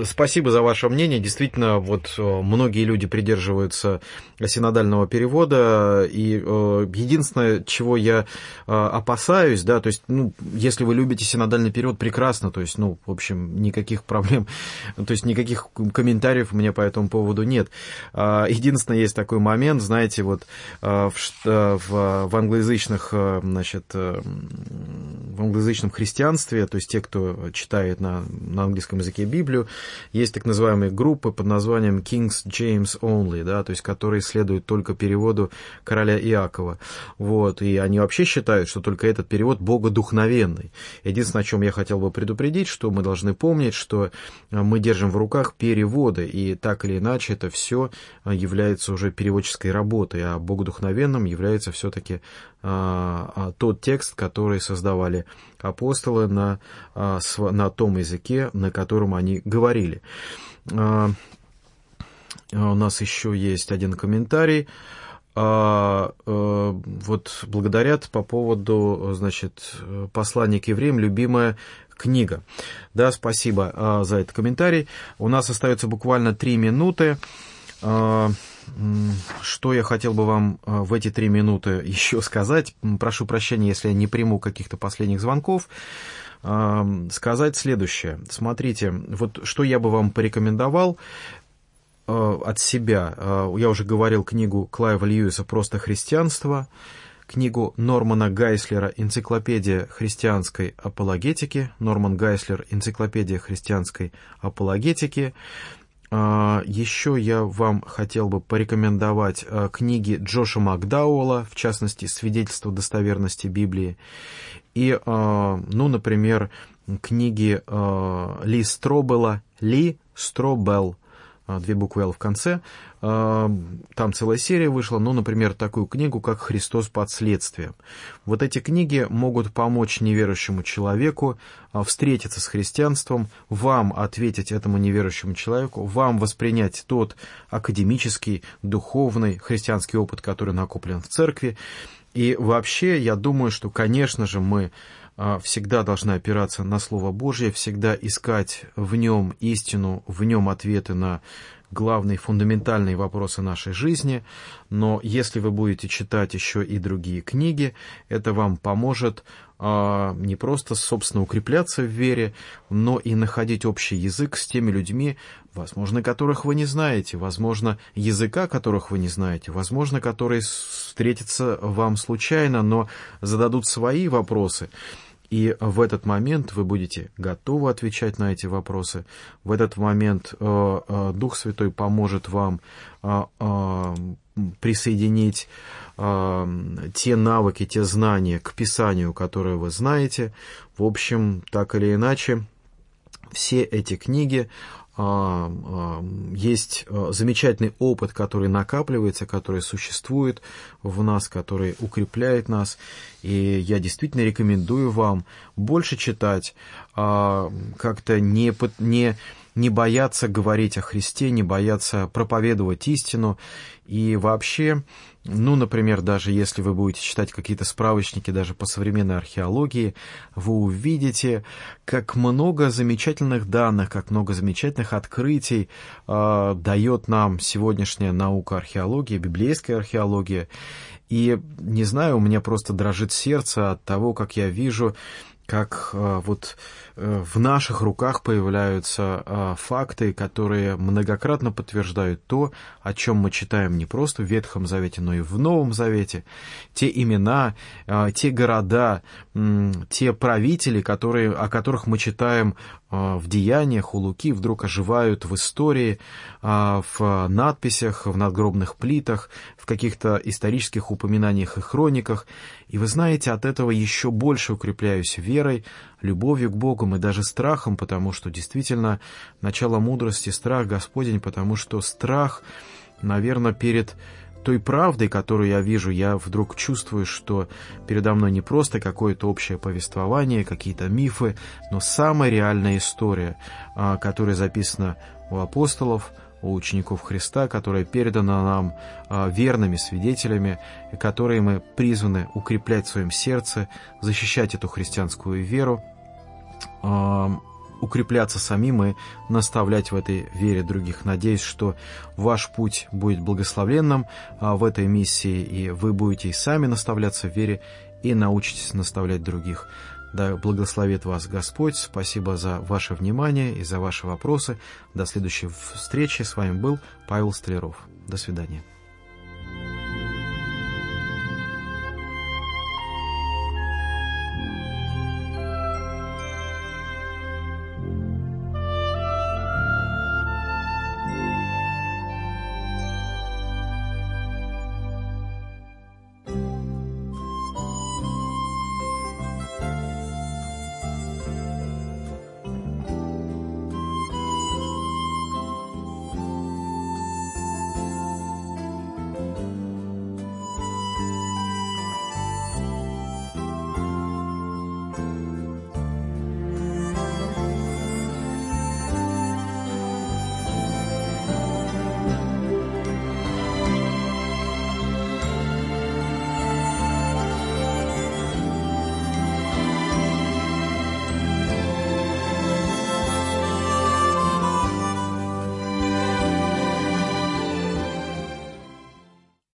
спасибо за ваше мнение. Действительно, вот э, многие люди придерживаются синодального перевода, и э, единственное, чего я опасаюсь, да, то есть, ну, если вы любите синодальный перевод, прекрасно, то есть, ну, в общем, никаких проблем, то есть, никаких комментариев у меня по этому поводу нет. А, единственное, есть такой момент, знаете, вот в, в, в англоязычных, значит, в англоязычном христианстве, то есть, те, кто читает на, на английском языке Библию, есть так называемые группы под названием Kings James Only, да, то есть которые следуют только переводу короля Иакова. Вот, и они вообще считают, что только этот перевод богодухновенный. Единственное, о чем я хотел бы предупредить, что мы должны помнить, что мы держим в руках переводы, и так или иначе это все является уже переводческой работой, а богодухновенным является все-таки а, а, тот текст, который создавали апостолы на, а, на том языке, на котором они говорили. У нас еще есть один комментарий. Вот благодарят по поводу, значит, послания к евреям, любимая книга. Да, спасибо за этот комментарий. У нас остается буквально три минуты. Что я хотел бы вам э, в эти три минуты еще сказать? Прошу прощения, если я не приму каких-то последних звонков. Сказать следующее. Смотрите, вот что я бы вам порекомендовал э, от себя. Э, я уже говорил книгу Клайва Льюиса «Просто христианство», книгу Нормана Гайслера «Энциклопедия христианской апологетики», Норман Гайслер «Энциклопедия христианской апологетики», Еще я вам хотел бы порекомендовать а, книги Джоша Макдауэлла, в частности, «Свидетельство достоверности Библии», и, а, ну, например, книги Ли Стробелла, Ли Стробелл, а, две буквы «Л» в конце. Там целая серия вышла, ну, например, такую книгу, как «Христос под следствием». Вот эти книги могут помочь неверующему человеку а, встретиться с христианством, вам ответить этому неверующему человеку, вам воспринять тот академический, духовный, христианский опыт, который накоплен в церкви. И вообще, я думаю, что, конечно же, мы а, всегда должны опираться на Слово Божье, всегда искать в нем истину, в нем ответы на главные фундаментальные вопросы нашей жизни, но если вы будете читать еще и другие книги, это вам поможет а, не просто, собственно, укрепляться в вере, но и находить общий язык с теми людьми, возможно, которых вы не знаете, возможно, языка которых вы не знаете, возможно, которые встретятся вам случайно, но зададут свои вопросы. И в этот момент вы будете готовы отвечать на эти вопросы. В этот момент э, э, Дух Святой поможет вам э, присоединить те навыки, те знания к Писанию, которые вы знаете. В общем, так или иначе, все эти книги есть а, замечательный опыт, который накапливается, который существует в нас, который укрепляет нас. И я действительно рекомендую вам больше читать, как-то не, не, не бояться говорить о Христе, не бояться проповедовать истину. И вообще ну, например, даже если вы будете читать какие-то справочники даже по современной археологии, вы увидите, как много замечательных данных, как много замечательных открытий э, дает нам сегодняшняя наука археологии, библейская археология. И, не знаю, у меня просто дрожит сердце от того, как я вижу как э, вот э, в наших руках появляются э, факты, которые многократно подтверждают то, о чем мы читаем не просто в Ветхом Завете, но и в Новом Завете. Те имена, те города, те правители, которые, о которых мы читаем в деяниях у Луки, вдруг оживают в истории, в надписях, в надгробных плитах, в каких-то исторических упоминаниях и хрониках. И вы знаете, от этого еще больше укрепляюсь верой, любовью к Богу и даже страхом, потому что действительно начало мудрости — страх Господень, потому что страх, наверное, перед той правдой, которую я вижу, я вдруг чувствую, что передо мной не просто какое-то общее повествование, какие-то мифы, но самая реальная история, а, которая записана у апостолов, у учеников Христа, которая передана нам а, верными свидетелями, которые мы призваны укреплять в своем сердце, защищать эту христианскую веру. Укрепляться самим и наставлять в этой вере других. Надеюсь, что ваш путь будет благословенным а, в этой миссии, и вы будете и сами наставляться в вере, и научитесь наставлять других. Да благословит вас Господь. Спасибо за ваше внимание и за ваши вопросы. До следующей встречи. С вами был Павел Столяров. До свидания.